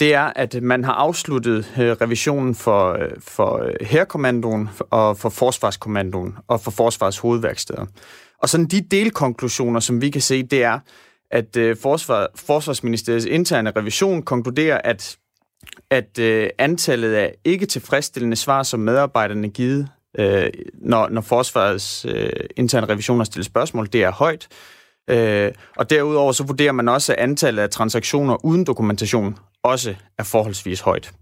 det er, at man har afsluttet øh, revisionen for, øh, for øh, Herkommandoen og for Forsvarskommandoen og for Forsvars hovedværksteder. Og sådan de delkonklusioner, som vi kan se, det er, at øh, Forsvar, Forsvarsministeriets interne revision konkluderer, at, at øh, antallet af ikke tilfredsstillende svar, som medarbejderne givet, øh, når, når Forsvarets øh, interne revision har stillet spørgsmål, det er højt. Øh, og derudover så vurderer man også, at antallet af transaktioner uden dokumentation også er forholdsvis højt.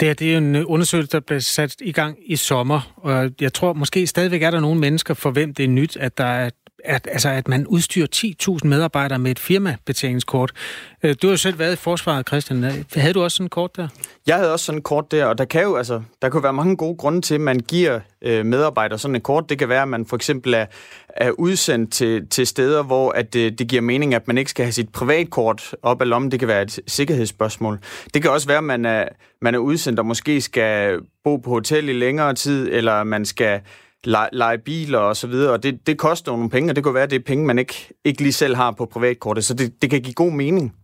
Det, her, det er en øh, undersøgelse, der blev sat i gang i sommer, og jeg tror måske stadigvæk er der nogle mennesker, for hvem det er nyt, at der er at, altså, at man udstyrer 10.000 medarbejdere med et firmabetalingskort. Øh, du har jo selv været i forsvaret, Christian. Havde du også sådan et kort der? Jeg havde også sådan et kort der, og der kan jo, altså, der kan være mange gode grunde til, at man giver øh, medarbejdere sådan et kort. Det kan være, at man for eksempel er, er udsendt til, til steder, hvor at det, det giver mening, at man ikke skal have sit privatkort op af lommen. Det kan være et sikkerhedsspørgsmål. Det kan også være, at man er, man er udsendt og måske skal bo på hotel i længere tid, eller man skal lege, lege biler og så videre, og det, det koster nogle penge, og det kan være, at det er penge, man ikke, ikke lige selv har på privatkortet, så det, det kan give god mening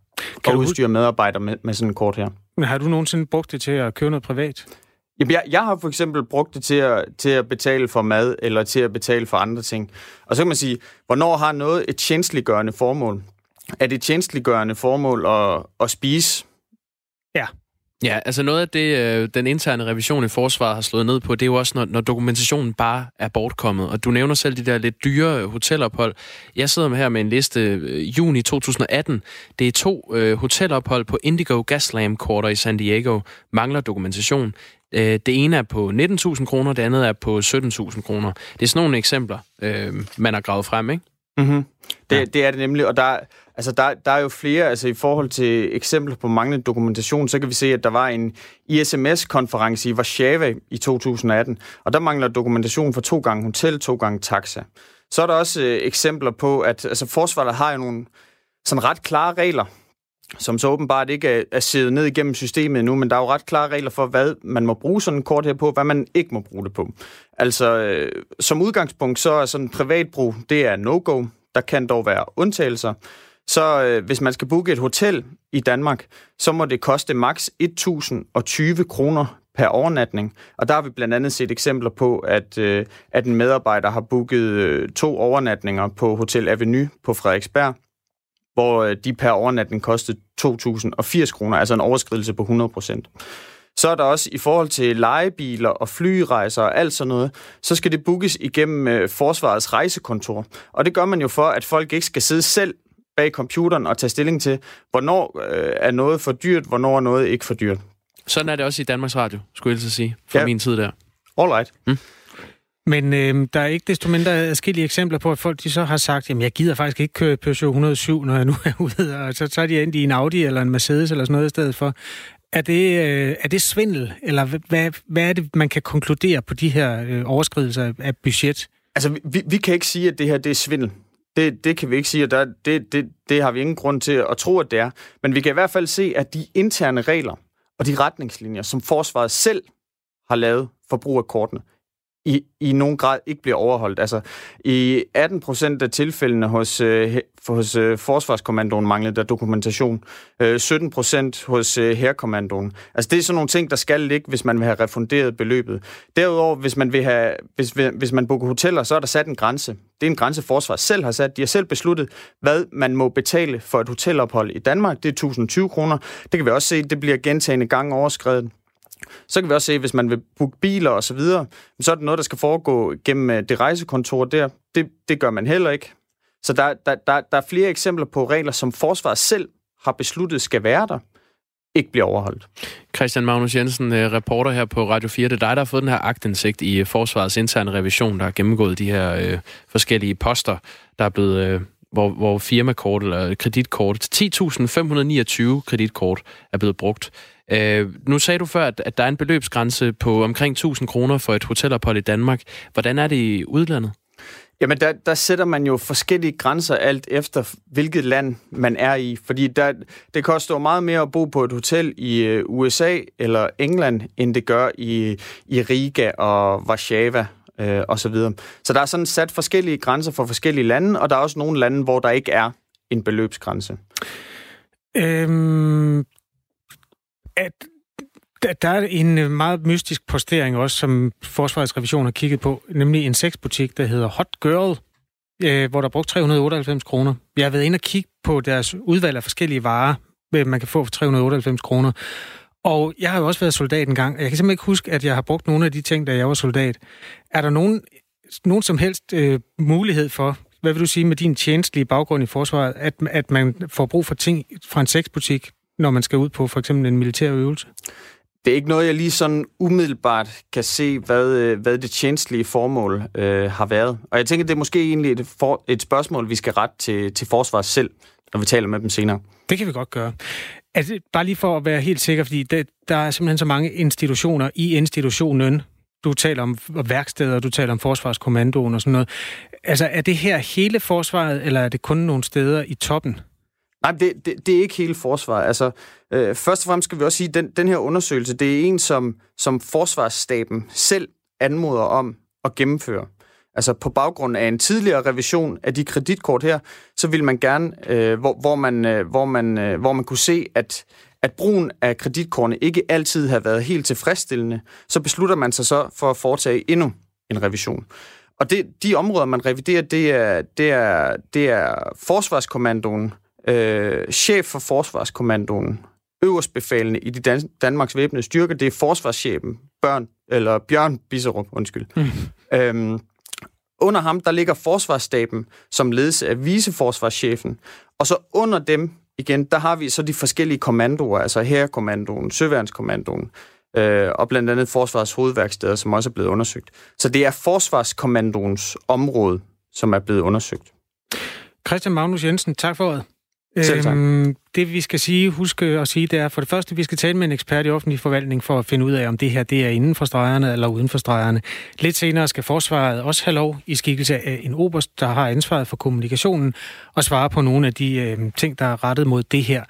kan at udstyre medarbejdere med, med sådan et kort her. Men har du nogensinde brugt det til at købe noget privat? Jamen, jeg, jeg har for eksempel brugt det til at, til at betale for mad, eller til at betale for andre ting. Og så kan man sige, hvornår har noget et tjenestliggørende formål? Er det et tjenestliggørende formål at, at spise? Ja. Altså noget af det, øh, den interne revision i forsvaret har slået ned på, det er jo også, når, når dokumentationen bare er bortkommet. Og du nævner selv de der lidt dyre hotelophold. Jeg sidder med her med en liste øh, juni 2018. Det er to øh, hotelophold på Indigo Gaslam Quarter i San Diego. Mangler dokumentation. Øh, det ene er på 19.000 kroner, det andet er på 17.000 kroner. Det er sådan nogle eksempler, øh, man har gravet frem, ikke? Mm-hmm. Det, ja. det er det nemlig, og der, altså der, der er jo flere, altså i forhold til eksempler på manglende dokumentation, så kan vi se, at der var en ISMS-konference i Warszawa i 2018, og der mangler dokumentation for to gange hotel, to gange taxa. Så er der også øh, eksempler på, at altså, forsvaret har jo nogle sådan ret klare regler, som så åbenbart ikke er, er siddet ned igennem systemet nu, men der er jo ret klare regler for, hvad man må bruge sådan en kort her på, hvad man ikke må bruge det på. Altså, øh, som udgangspunkt, så er sådan privatbrug, det er no-go. Der kan dog være undtagelser. Så øh, hvis man skal booke et hotel i Danmark, så må det koste maks 1.020 kroner per overnatning. Og der har vi blandt andet set eksempler på, at, øh, at en medarbejder har booket øh, to overnatninger på Hotel Avenue på Frederiksberg, hvor øh, de per overnatning kostede 2.080 kroner, altså en overskridelse på 100 procent. Så er der også i forhold til legebiler og flyrejser og alt sådan noget, så skal det bookes igennem øh, Forsvarets rejsekontor. Og det gør man jo for, at folk ikke skal sidde selv bag computeren og tage stilling til, hvornår øh, er noget for dyrt, hvornår er noget ikke for dyrt. Sådan er det også i Danmarks Radio, skulle jeg så sige, fra ja. min tid der. All right. Mm. Men øh, der er ikke desto mindre adskillige eksempler på, at folk de så har sagt, jamen jeg gider faktisk ikke køre Peugeot 107, når jeg nu er ude, og så tager de ind i en Audi eller en Mercedes eller sådan noget i stedet for. Er det, øh, er det svindel, eller hvad, hvad er det, man kan konkludere på de her øh, overskridelser af budget? Altså, vi, vi kan ikke sige, at det her det er svindel. Det, det kan vi ikke sige, og der, det, det, det har vi ingen grund til at tro, at det er. Men vi kan i hvert fald se, at de interne regler og de retningslinjer, som forsvaret selv har lavet for brug af kortene, i, i nogen grad ikke bliver overholdt. Altså, i 18 procent af tilfældene hos, øh, hos øh, Forsvarskommandoen manglede der dokumentation. Øh, 17 procent hos øh, Herkommandoen. Altså, det er sådan nogle ting, der skal ligge, hvis man vil have refunderet beløbet. Derudover, hvis man, vil have, hvis, hvis man booker hoteller, så er der sat en grænse. Det er en grænse, Forsvaret selv har sat. De har selv besluttet, hvad man må betale for et hotelophold i Danmark. Det er 1020 kroner. Det kan vi også se, det bliver gentagende gange overskrevet. Så kan vi også se, hvis man vil booke biler og så videre, så er det noget, der skal foregå gennem øh, det rejsekontor der. Det, det gør man heller ikke. Så der, der, der, der er flere eksempler på regler, som forsvaret selv har besluttet skal være der, ikke bliver overholdt. Christian Magnus Jensen, øh, reporter her på Radio 4. Det er dig, der har fået den her agtindsigt i øh, Forsvarets interne revision, der har gennemgået de her øh, forskellige poster, der er blevet... Øh, hvor, hvor firmakort eller kreditkort, 10.529 kreditkort er blevet brugt. Øh, nu sagde du før, at, at der er en beløbsgrænse på omkring 1000 kroner for et hotelophold i Danmark. Hvordan er det i udlandet? Jamen, der, der sætter man jo forskellige grænser alt efter, hvilket land man er i. Fordi der, det koster jo meget mere at bo på et hotel i øh, USA eller England, end det gør i, i Riga og Warszawa øh, og så videre. Så der er sådan sat forskellige grænser for forskellige lande, og der er også nogle lande, hvor der ikke er en beløbsgrænse. Øhm, at der er en øh, meget mystisk postering også, som Forsvarets Revision har kigget på, nemlig en sexbutik, der hedder Hot Girl, øh, hvor der er brugt 398 kroner. Jeg har været inde og kigge på deres udvalg af forskellige varer, øh, man kan få for 398 kroner. Og jeg har jo også været soldat en gang, og jeg kan simpelthen ikke huske, at jeg har brugt nogle af de ting, da jeg var soldat. Er der nogen, nogen som helst øh, mulighed for, hvad vil du sige med din tjenestlige baggrund i forsvaret, at, at man får brug for ting fra en sexbutik, når man skal ud på for eksempel en militær øvelse? Det er ikke noget, jeg lige sådan umiddelbart kan se, hvad, øh, hvad det tjenestlige formål øh, har været. Og jeg tænker, det er måske egentlig et, for, et spørgsmål, vi skal rette til, til forsvaret selv, når vi taler med dem senere. Det kan vi godt gøre. Altså, bare lige for at være helt sikker, fordi det, der er simpelthen så mange institutioner i institutionen. Du taler om værksteder, du taler om forsvarskommandoen og sådan noget. Altså, er det her hele forsvaret, eller er det kun nogle steder i toppen? Nej, det, det, det er ikke hele forsvaret. Altså, øh, først og fremmest skal vi også sige, at den, den her undersøgelse, det er en, som, som forsvarsstaben selv anmoder om at gennemføre. Altså på baggrund af en tidligere revision af de kreditkort her, så vil man gerne, øh, hvor, hvor, man, øh, hvor, man, øh, hvor man kunne se, at, at brugen af kreditkortene ikke altid har været helt tilfredsstillende, så beslutter man sig så for at foretage endnu en revision. Og det, de områder, man reviderer, det er, det er, det er Forsvarskommandoen, øh, chef for Forsvarskommandoen, øverstbefalende i de Dan- Danmarks væbnede styrker, det er forsvarschefen, børn, eller Bjørn Bisserup, undskyld. Mm. Øhm, under ham, der ligger forsvarsstaben, som ledes af viceforsvarschefen, og så under dem, igen, der har vi så de forskellige kommandoer, altså herrekommandoen, søværnskommandoen, øh, og blandt andet Forsvars hovedværksteder, som også er blevet undersøgt. Så det er Forsvarskommandoens område, som er blevet undersøgt. Christian Magnus Jensen, tak for det. Øhm, det vi skal sige, huske at sige, det er for det første, vi skal tale med en ekspert i offentlig forvaltning for at finde ud af, om det her det er inden for stregerne eller uden for stregerne. Lidt senere skal forsvaret også have lov i skikkelse af en oberst, der har ansvaret for kommunikationen, og svare på nogle af de øh, ting, der er rettet mod det her.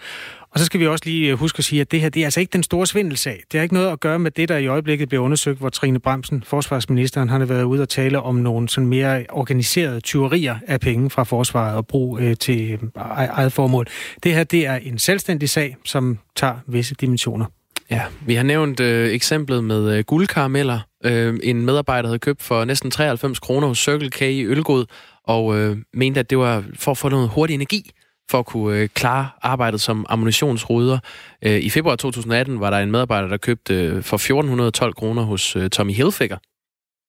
Og så skal vi også lige øh, huske at sige, at det her det er altså ikke den store svindelsag. Det har ikke noget at gøre med det, der i øjeblikket bliver undersøgt, hvor Trine Bremsen, forsvarsministeren, han har været ude og tale om nogle sådan mere organiserede tyverier af penge fra forsvaret og brug øh, til øh, e-, eget formål. Det her det er en selvstændig sag, som tager visse dimensioner. Ja, vi har nævnt øh, eksemplet med øh, guldkarameller. Øh, en medarbejder havde købt for næsten 93 kroner hos Circle K i Ølgod, og øh, mente, at det var for at få noget hurtig energi for at kunne øh, klare arbejdet som ammunitionsruder. Øh, I februar 2018 var der en medarbejder, der købte øh, for 1412 kroner hos øh, Tommy Hilfiger.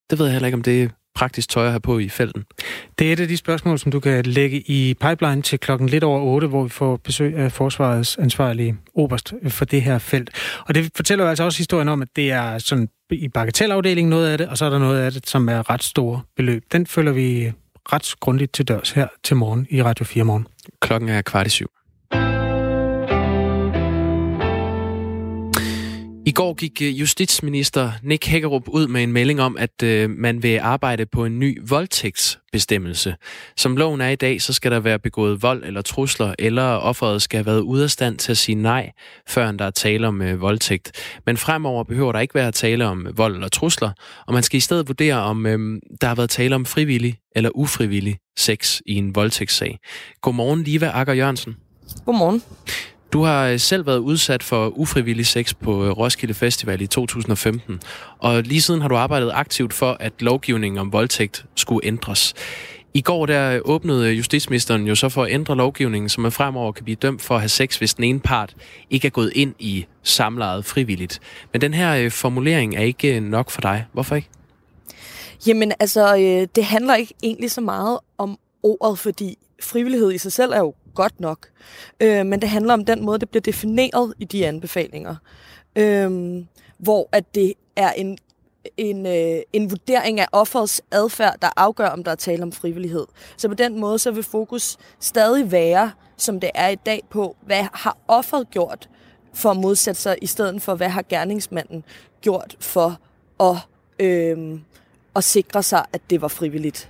Det ved jeg heller ikke, om det er praktisk tøj at have på i felten. Det er et af de spørgsmål, som du kan lægge i pipeline til klokken lidt over 8, hvor vi får besøg af forsvarets ansvarlige oberst for det her felt. Og det fortæller jo altså også historien om, at det er sådan i bagatellafdelingen noget af det, og så er der noget af det, som er ret store beløb. Den følger vi ret grundigt til dørs her til morgen i Radio 4 morgen. Klokken er kvart i syv. I går gik øh, justitsminister Nick Hækkerup ud med en melding om, at øh, man vil arbejde på en ny voldtægtsbestemmelse. Som loven er i dag, så skal der være begået vold eller trusler, eller offeret skal have været ude af stand til at sige nej, før der er tale om øh, voldtægt. Men fremover behøver der ikke være tale om vold eller trusler, og man skal i stedet vurdere, om øh, der har været tale om frivillig eller ufrivillig sex i en voldtægtssag. Godmorgen, Liva Akker Jørgensen. Godmorgen. Du har øh, selv været udsat for ufrivillig sex på øh, Roskilde Festival i 2015, og lige siden har du arbejdet aktivt for, at lovgivningen om voldtægt skulle ændres. I går der øh, åbnede justitsministeren jo så for at ændre lovgivningen, så man fremover kan blive dømt for at have sex, hvis den ene part ikke er gået ind i samlejet frivilligt. Men den her formulering er ikke nok for dig. Hvorfor ikke? Jamen altså, det handler ikke egentlig så meget om ordet, fordi frivillighed i sig selv er jo godt nok. Øh, men det handler om den måde, det bliver defineret i de anbefalinger. Øh, hvor at det er en, en, øh, en vurdering af offerets adfærd, der afgør, om der er tale om frivillighed. Så på den måde, så vil fokus stadig være, som det er i dag, på, hvad har offeret gjort for at modsætte sig, i stedet for, hvad har gerningsmanden gjort for at, øh, at sikre sig, at det var frivilligt.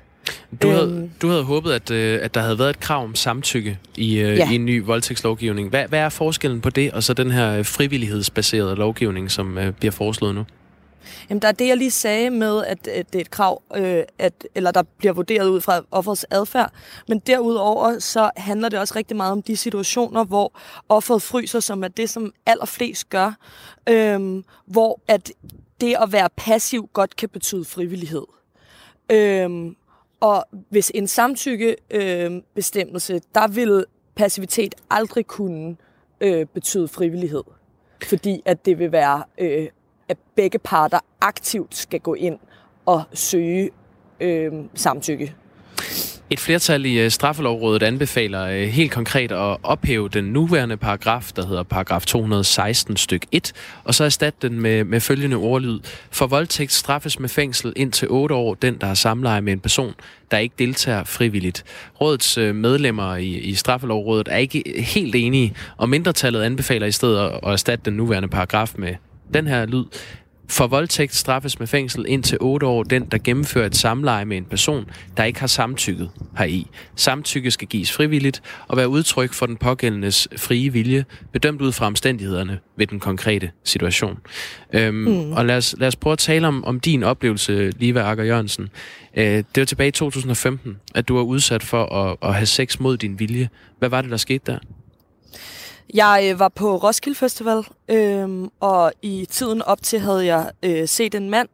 Du havde, øhm, du havde håbet, at, øh, at der havde været et krav om samtykke i, øh, ja. i en ny voldtægtslovgivning. Hvad, hvad er forskellen på det, og så den her frivillighedsbaserede lovgivning, som øh, bliver foreslået nu? Jamen, der er det, jeg lige sagde med, at, at det er et krav, øh, at, eller der bliver vurderet ud fra offerets adfærd. Men derudover, så handler det også rigtig meget om de situationer, hvor offeret fryser, som er det, som allerflest gør. Øh, hvor at det at være passiv godt kan betyde frivillighed. Øh, og hvis en samtykkebestemmelse, øh, der vil passivitet aldrig kunne øh, betyde frivillighed. Fordi at det vil være, øh, at begge parter aktivt skal gå ind og søge øh, samtykke. Et flertal i øh, straffelovrådet anbefaler øh, helt konkret at ophæve den nuværende paragraf, der hedder paragraf 216 styk 1, og så erstatte den med, med følgende ordlyd. For voldtægt straffes med fængsel indtil 8 år den, der har samleje med en person, der ikke deltager frivilligt. Rådets øh, medlemmer i, i straffelovrådet er ikke helt enige, og mindretallet anbefaler i stedet at erstatte den nuværende paragraf med den her lyd. For voldtægt straffes med fængsel indtil 8 år den, der gennemfører et samleje med en person, der ikke har samtykket heri. Samtykke skal gives frivilligt og være udtryk for den pågældendes frie vilje, bedømt ud fra omstændighederne ved den konkrete situation. Øhm, mm. Og lad os, lad os prøve at tale om, om din oplevelse, Liva Akker Jørgensen. Øh, det var tilbage i 2015, at du var udsat for at, at have sex mod din vilje. Hvad var det, der skete der? Jeg øh, var på Roskilde Festival, øh, og i tiden op til havde jeg øh, set en mand,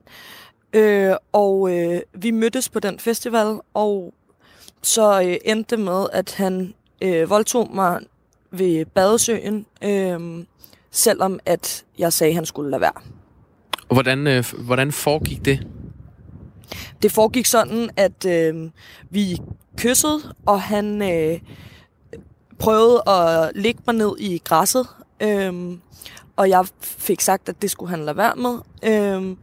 øh, og øh, vi mødtes på den festival, og så øh, endte med, at han øh, voldtog mig ved Badesøen, øh, selvom at jeg sagde, at han skulle lade være. Hvordan, øh, hvordan foregik det? Det foregik sådan, at øh, vi kyssede, og han øh, prøvede at ligge mig ned i græsset. øhm, og jeg fik sagt, at det skulle han lade være med. øhm,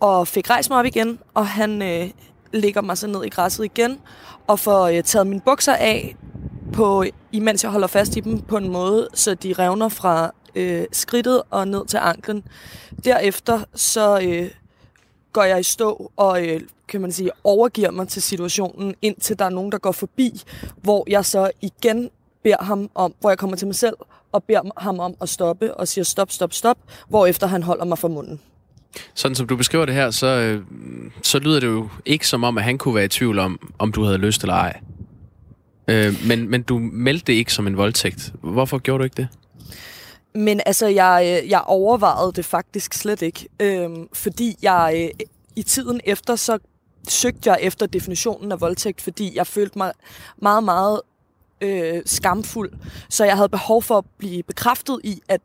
og fik rejst mig op igen, og han øh, ligger mig så ned i græsset igen, og får øh, taget mine bukser af, på, imens jeg holder fast i dem på en måde, så de revner fra øh, skridtet og ned til anklen. Derefter så øh, går jeg i stå og øh, kan man sige, overgiver mig til situationen, indtil der er nogen, der går forbi, hvor jeg så igen beder ham om, hvor jeg kommer til mig selv, og beder ham om at stoppe, og siger stop, stop, stop, hvorefter han holder mig for munden. Sådan som du beskriver det her, så, øh, så lyder det jo ikke som om, at han kunne være i tvivl om, om du havde lyst eller ej. Øh, men, men du meldte det ikke som en voldtægt. Hvorfor gjorde du ikke det? Men altså, jeg, øh, jeg overvejede det faktisk slet ikke. Øh, fordi jeg øh, i tiden efter, så søgte jeg efter definitionen af voldtægt, fordi jeg følte mig meget, meget øh, skamfuld. Så jeg havde behov for at blive bekræftet i, at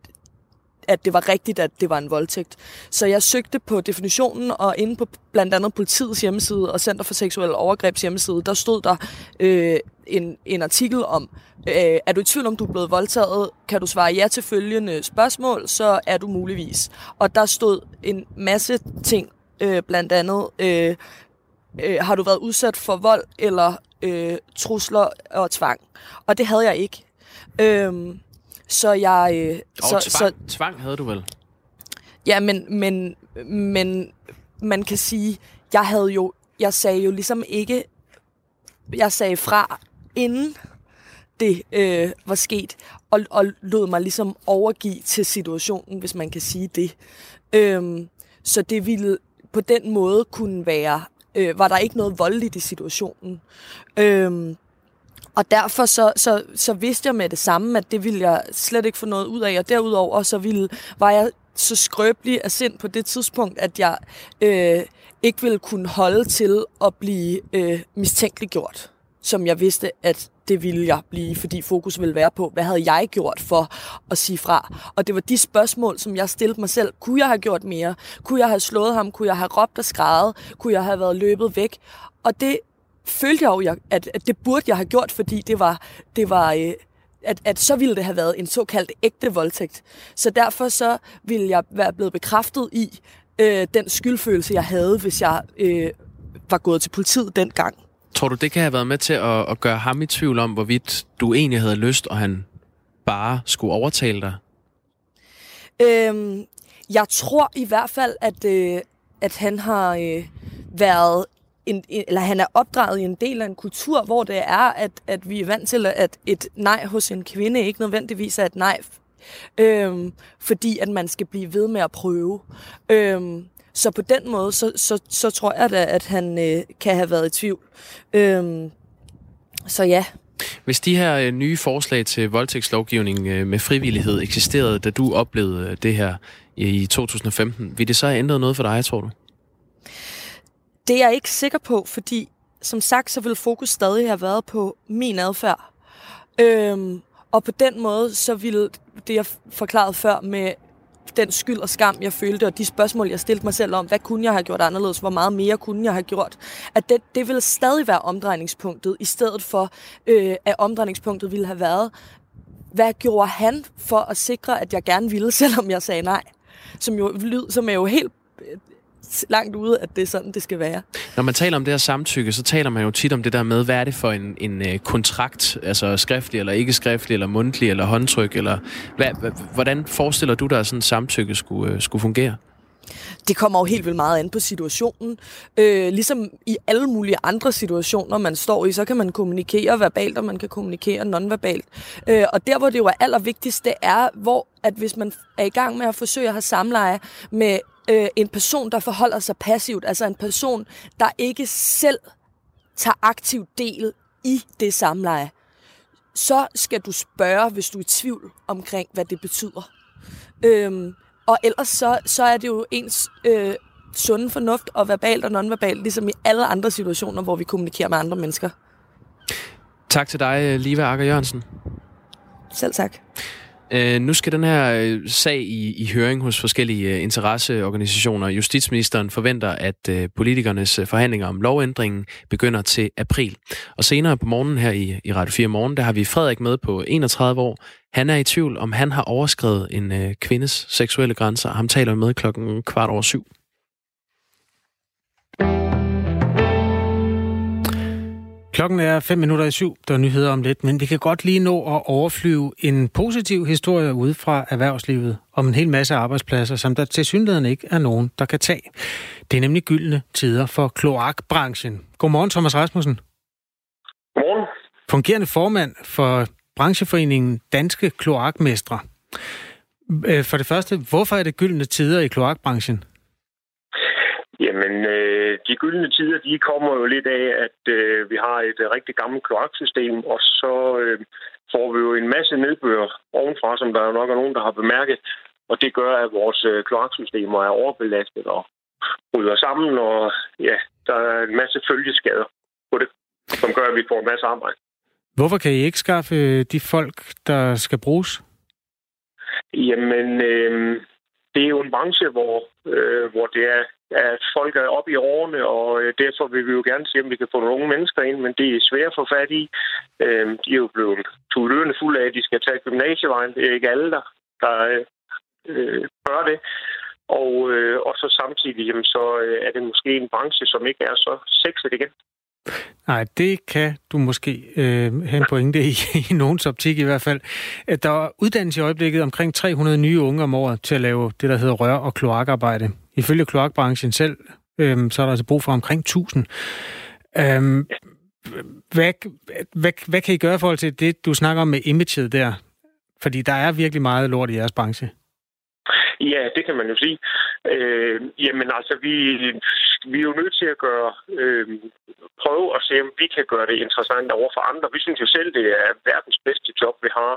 at det var rigtigt, at det var en voldtægt. Så jeg søgte på definitionen, og inde på blandt andet politiets hjemmeside og Center for Seksuelle Overgrebs hjemmeside, der stod der øh, en, en artikel om, øh, er du i tvivl om, du er blevet voldtaget? Kan du svare ja til følgende spørgsmål, så er du muligvis. Og der stod en masse ting, øh, blandt andet, øh, øh, har du været udsat for vold eller øh, trusler og tvang? Og det havde jeg ikke. Øh, så jeg... Øh, og så, tvang, så, tvang havde du vel? Ja, men, men, men man kan sige, jeg havde jo, jeg sagde jo ligesom ikke, jeg sagde fra inden det øh, var sket, og, og lod mig ligesom overgive til situationen, hvis man kan sige det. Øhm, så det ville på den måde kunne være, øh, var der ikke noget voldeligt i situationen. Øhm, og derfor så, så, så vidste jeg med det samme, at det ville jeg slet ikke få noget ud af. Og derudover så ville, var jeg så skrøbelig af sind på det tidspunkt, at jeg øh, ikke ville kunne holde til at blive øh, mistænkeliggjort, som jeg vidste, at det ville jeg blive, fordi fokus ville være på, hvad havde jeg gjort for at sige fra. Og det var de spørgsmål, som jeg stillede mig selv. Kunne jeg have gjort mere? Kunne jeg have slået ham? Kunne jeg have råbt og skrevet? Kunne jeg have været løbet væk? Og det følte jeg jo, at, at det burde jeg have gjort, fordi det var, det var øh, at, at så ville det have været en såkaldt ægte voldtægt. Så derfor så ville jeg være blevet bekræftet i øh, den skyldfølelse, jeg havde, hvis jeg øh, var gået til politiet dengang. Tror du, det kan have været med til at, at gøre ham i tvivl om, hvorvidt du egentlig havde lyst, og han bare skulle overtale dig? Øhm, jeg tror i hvert fald, at, øh, at han har øh, været en, eller han er opdraget i en del af en kultur, hvor det er, at, at vi er vant til, at et nej hos en kvinde ikke nødvendigvis er et nej, øhm, fordi at man skal blive ved med at prøve. Øhm, så på den måde, så, så, så tror jeg da, at han øh, kan have været i tvivl. Øhm, så ja. Hvis de her øh, nye forslag til voldtægtslovgivning øh, med frivillighed eksisterede, da du oplevede øh, det her i 2015, ville det så have ændret noget for dig, tror du? Det er jeg ikke sikker på, fordi som sagt, så vil fokus stadig have været på min adfærd. Øhm, og på den måde, så ville det, jeg forklarede før med den skyld og skam, jeg følte, og de spørgsmål, jeg stillede mig selv om, hvad kunne jeg have gjort anderledes, hvor meget mere kunne jeg have gjort, at det, det ville stadig være omdrejningspunktet, i stedet for, øh, at omdrejningspunktet ville have været, hvad gjorde han for at sikre, at jeg gerne ville, <laughs> selvom jeg sagde nej? Som jo, som er jo helt langt ude, at det er sådan, det skal være. Når man taler om det her samtykke, så taler man jo tit om det der med, hvad er det for en, en uh, kontrakt, altså skriftlig eller ikke skriftlig, eller mundtlig, eller håndtryk, eller hvad, hvordan forestiller du dig, at sådan en samtykke skulle, uh, skulle fungere? Det kommer jo helt vildt meget an på situationen. Øh, ligesom i alle mulige andre situationer, man står i, så kan man kommunikere verbalt, og man kan kommunikere nonverbalt. Øh, og der, hvor det jo er allervigtigst, det er, hvor at hvis man er i gang med at forsøge at have samleje med øh, en person, der forholder sig passivt, altså en person, der ikke selv tager aktiv del i det samleje, så skal du spørge, hvis du er i tvivl omkring, hvad det betyder. Øhm, og ellers så, så er det jo ens øh, sunde fornuft og verbalt og nonverbalt, ligesom i alle andre situationer, hvor vi kommunikerer med andre mennesker. Tak til dig, Liva Akker Jørgensen. Selv tak. Øh, nu skal den her øh, sag i, i høring hos forskellige øh, interesseorganisationer. Justitsministeren forventer, at øh, politikernes øh, forhandlinger om lovændringen begynder til april. Og senere på morgenen her i, i Radio 4 Morgen, der har vi Frederik med på 31 år. Han er i tvivl, om han har overskrevet en øh, kvindes seksuelle grænser. Ham taler vi med klokken kvart over syv. Klokken er 5 minutter i syv. Der er nyheder om lidt, men vi kan godt lige nå at overflyve en positiv historie ude fra erhvervslivet om en hel masse arbejdspladser, som der til synligheden ikke er nogen, der kan tage. Det er nemlig gyldne tider for kloakbranchen. Godmorgen, Thomas Rasmussen. Godmorgen. Fungerende formand for brancheforeningen Danske Kloakmestre. Øh, for det første, hvorfor er det gyldne tider i kloakbranchen? Jamen, øh, de gyldne tider, de kommer jo lidt af, at øh, vi har et øh, rigtig gammelt kloaksystem, og så øh, får vi jo en masse nedbør ovenfra, som der jo nok er nogen, der har bemærket. Og det gør, at vores øh, kloaksystemer er overbelastet og bryder sammen, og ja, der er en masse følgeskader på det, som gør, at vi får en masse arbejde. Hvorfor kan I ikke skaffe de folk, der skal bruges? Jamen, øh, det er jo en branche, hvor, øh, hvor det er, at folk er oppe i årene, og øh, derfor vil vi jo gerne se, om vi kan få nogle unge mennesker ind, men det er svært at få fat i. Øhm, de er jo blevet tudørende fulde af, at de skal tage gymnasievejen. Det er ikke alle, der, der øh, gør det. Og, øh, og så samtidig, jamen, så øh, er det måske en branche, som ikke er så sexet igen. Nej, det kan du måske øh, have en pointe i, <laughs> i nogens optik i hvert fald. At der er uddannelse i øjeblikket omkring 300 nye unge om året til at lave det, der hedder rør- og kloakarbejde. Ifølge kloakbranchen selv, øhm, så er der altså brug for omkring 1000. Øhm, hvad, hvad, hvad kan I gøre i forhold til det, du snakker om med imaget der? Fordi der er virkelig meget lort i jeres branche. Ja, det kan man jo sige. Øh, jamen altså, vi, vi er jo nødt til at gøre, øh, prøve at se, om vi kan gøre det interessant over for andre. Vi synes jo selv, det er verdens bedste job, vi har.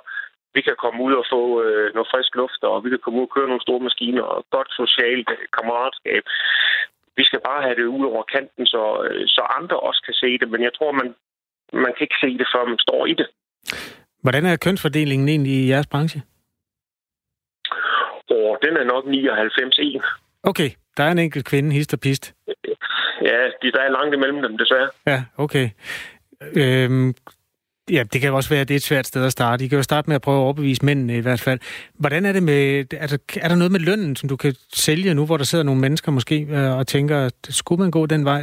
Vi kan komme ud og få øh, noget frisk luft, og vi kan komme ud og køre nogle store maskiner, og godt socialt kammeratskab. Vi skal bare have det ud over kanten, så, øh, så andre også kan se det. Men jeg tror, man, man kan ikke se det, før man står i det. Hvordan er kønsfordelingen egentlig i jeres branche? Og den er nok 99-1. Okay, der er en enkelt kvinde, hist og pist. Ja, de, der er langt imellem dem, desværre. Ja, okay. Øhm, ja, det kan også være, at det er et svært sted at starte. I kan jo starte med at prøve at overbevise mændene i hvert fald. Hvordan er det med, er der, er der noget med lønnen, som du kan sælge nu, hvor der sidder nogle mennesker måske øh, og tænker, at skulle man gå den vej?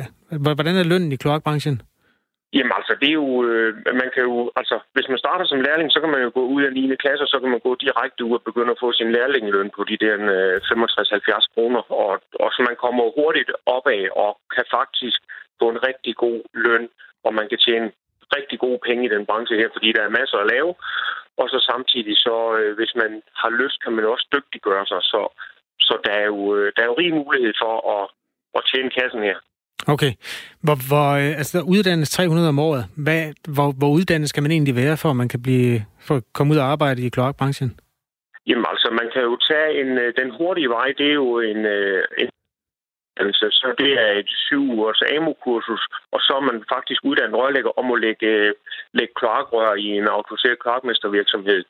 Hvordan er lønnen i kloakbranchen? Jamen altså, det er jo, øh, man kan jo, altså, hvis man starter som lærling, så kan man jo gå ud af 9. klasse, og så kan man gå direkte ud og begynde at få sin lærlingeløn på de der øh, 65-70 kroner, og, og så man kommer hurtigt opad og kan faktisk få en rigtig god løn, og man kan tjene rigtig gode penge i den branche her, fordi der er masser at lave, og så samtidig så, øh, hvis man har lyst, kan man også dygtiggøre sig, så, så der er jo, øh, der er jo rig mulighed for at, at tjene kassen her. Okay. Hvor, hvor, øh, altså, der uddannes 300 om året. Hvad, hvor, hvor uddannet skal man egentlig være, for at man kan blive, for at komme ud og arbejde i kloakbranchen? Jamen altså, man kan jo tage en, den hurtige vej, det er jo en, en altså, så det er et syv ugers AMO-kursus, og så er man faktisk uddannet rørlægger om at lægge, lægge kloakrør i en autoriseret kloakmestervirksomhed.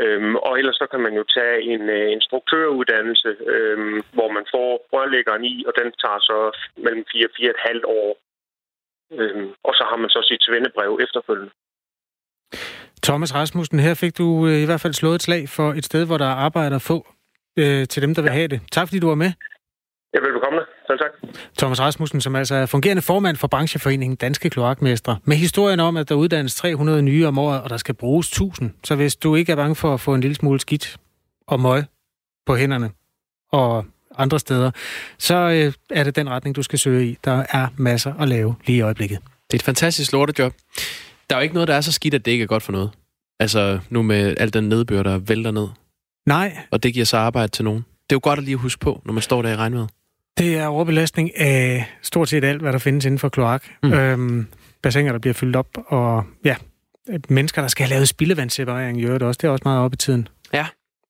Øhm, og ellers så kan man jo tage en uh, instruktøruddannelse, øhm, hvor man får rørlæggeren i, og den tager så mellem 4 og 4,5 år. Øhm, og så har man så sit svendebrev efterfølgende. Thomas Rasmussen, her fik du øh, i hvert fald slået et slag for et sted, hvor der er arbejder få øh, til dem, der vil ja. have det. Tak fordi du var med. Selv tak. Thomas Rasmussen, som altså er fungerende formand for brancheforeningen Danske Kloakmestre, med historien om, at der uddannes 300 nye om året, og der skal bruges 1000. Så hvis du ikke er bange for at få en lille smule skidt og møg på hænderne og andre steder, så øh, er det den retning, du skal søge i. Der er masser at lave lige i øjeblikket. Det er et fantastisk lortejob. Der er jo ikke noget, der er så skidt, at det ikke er godt for noget. Altså nu med al den nedbør, der vælter ned. Nej. Og det giver så arbejde til nogen. Det er jo godt at lige huske på, når man står der i regnvejret. Det er overbelastning af stort set alt, hvad der findes inden for kloak. Mm. Øhm, bassiner, der bliver fyldt op, og ja, mennesker, der skal have lavet spildevandsseparering, gør det også. Det er også meget op i tiden. Ja.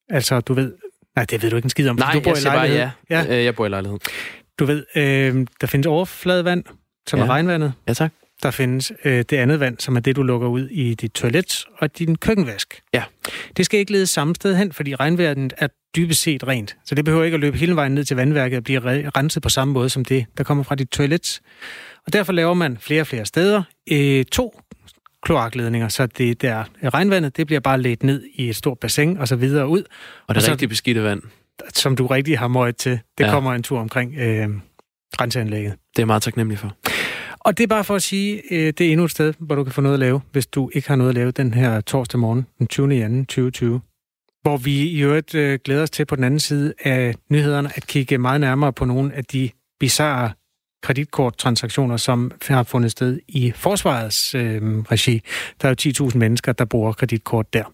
Altså, du ved... Nej, det ved du ikke en skid om. Nej, du bor jeg i siger bare lejlighed. ja. ja. Jeg bor i lejlighed. Du ved, øh, der findes overfladevand, som ja. er regnvandet. Ja, tak. der findes øh, det andet vand, som er det, du lukker ud i dit toilet og din køkkenvask. Ja. Det skal ikke lede samme sted hen, fordi regnvandet er dybest set rent. Så det behøver ikke at løbe hele vejen ned til vandværket og blive renset på samme måde som det, der kommer fra dit toilet. Og derfor laver man flere og flere steder øh, to kloakledninger, så det der regnvandet, det bliver bare ledt ned i et stort bassin og så videre ud. Og det så, rigtig beskidte vand. Som du rigtig har møjet til, det Ja. kommer en tur omkring øh, renseanlægget. Det er meget taknemmelig for. Og det er bare for at sige, øh, det er endnu et sted, hvor du kan få noget at lave, hvis du ikke har noget at lave den her torsdag morgen, den 20. januar 2020. Hvor vi i øvrigt øh, glæder os til på den anden side af nyhederne at kigge meget nærmere på nogle af de bizarre kreditkorttransaktioner, som har fundet sted i forsvarets øh, regi. Der er jo 10.000 mennesker, der bruger kreditkort der.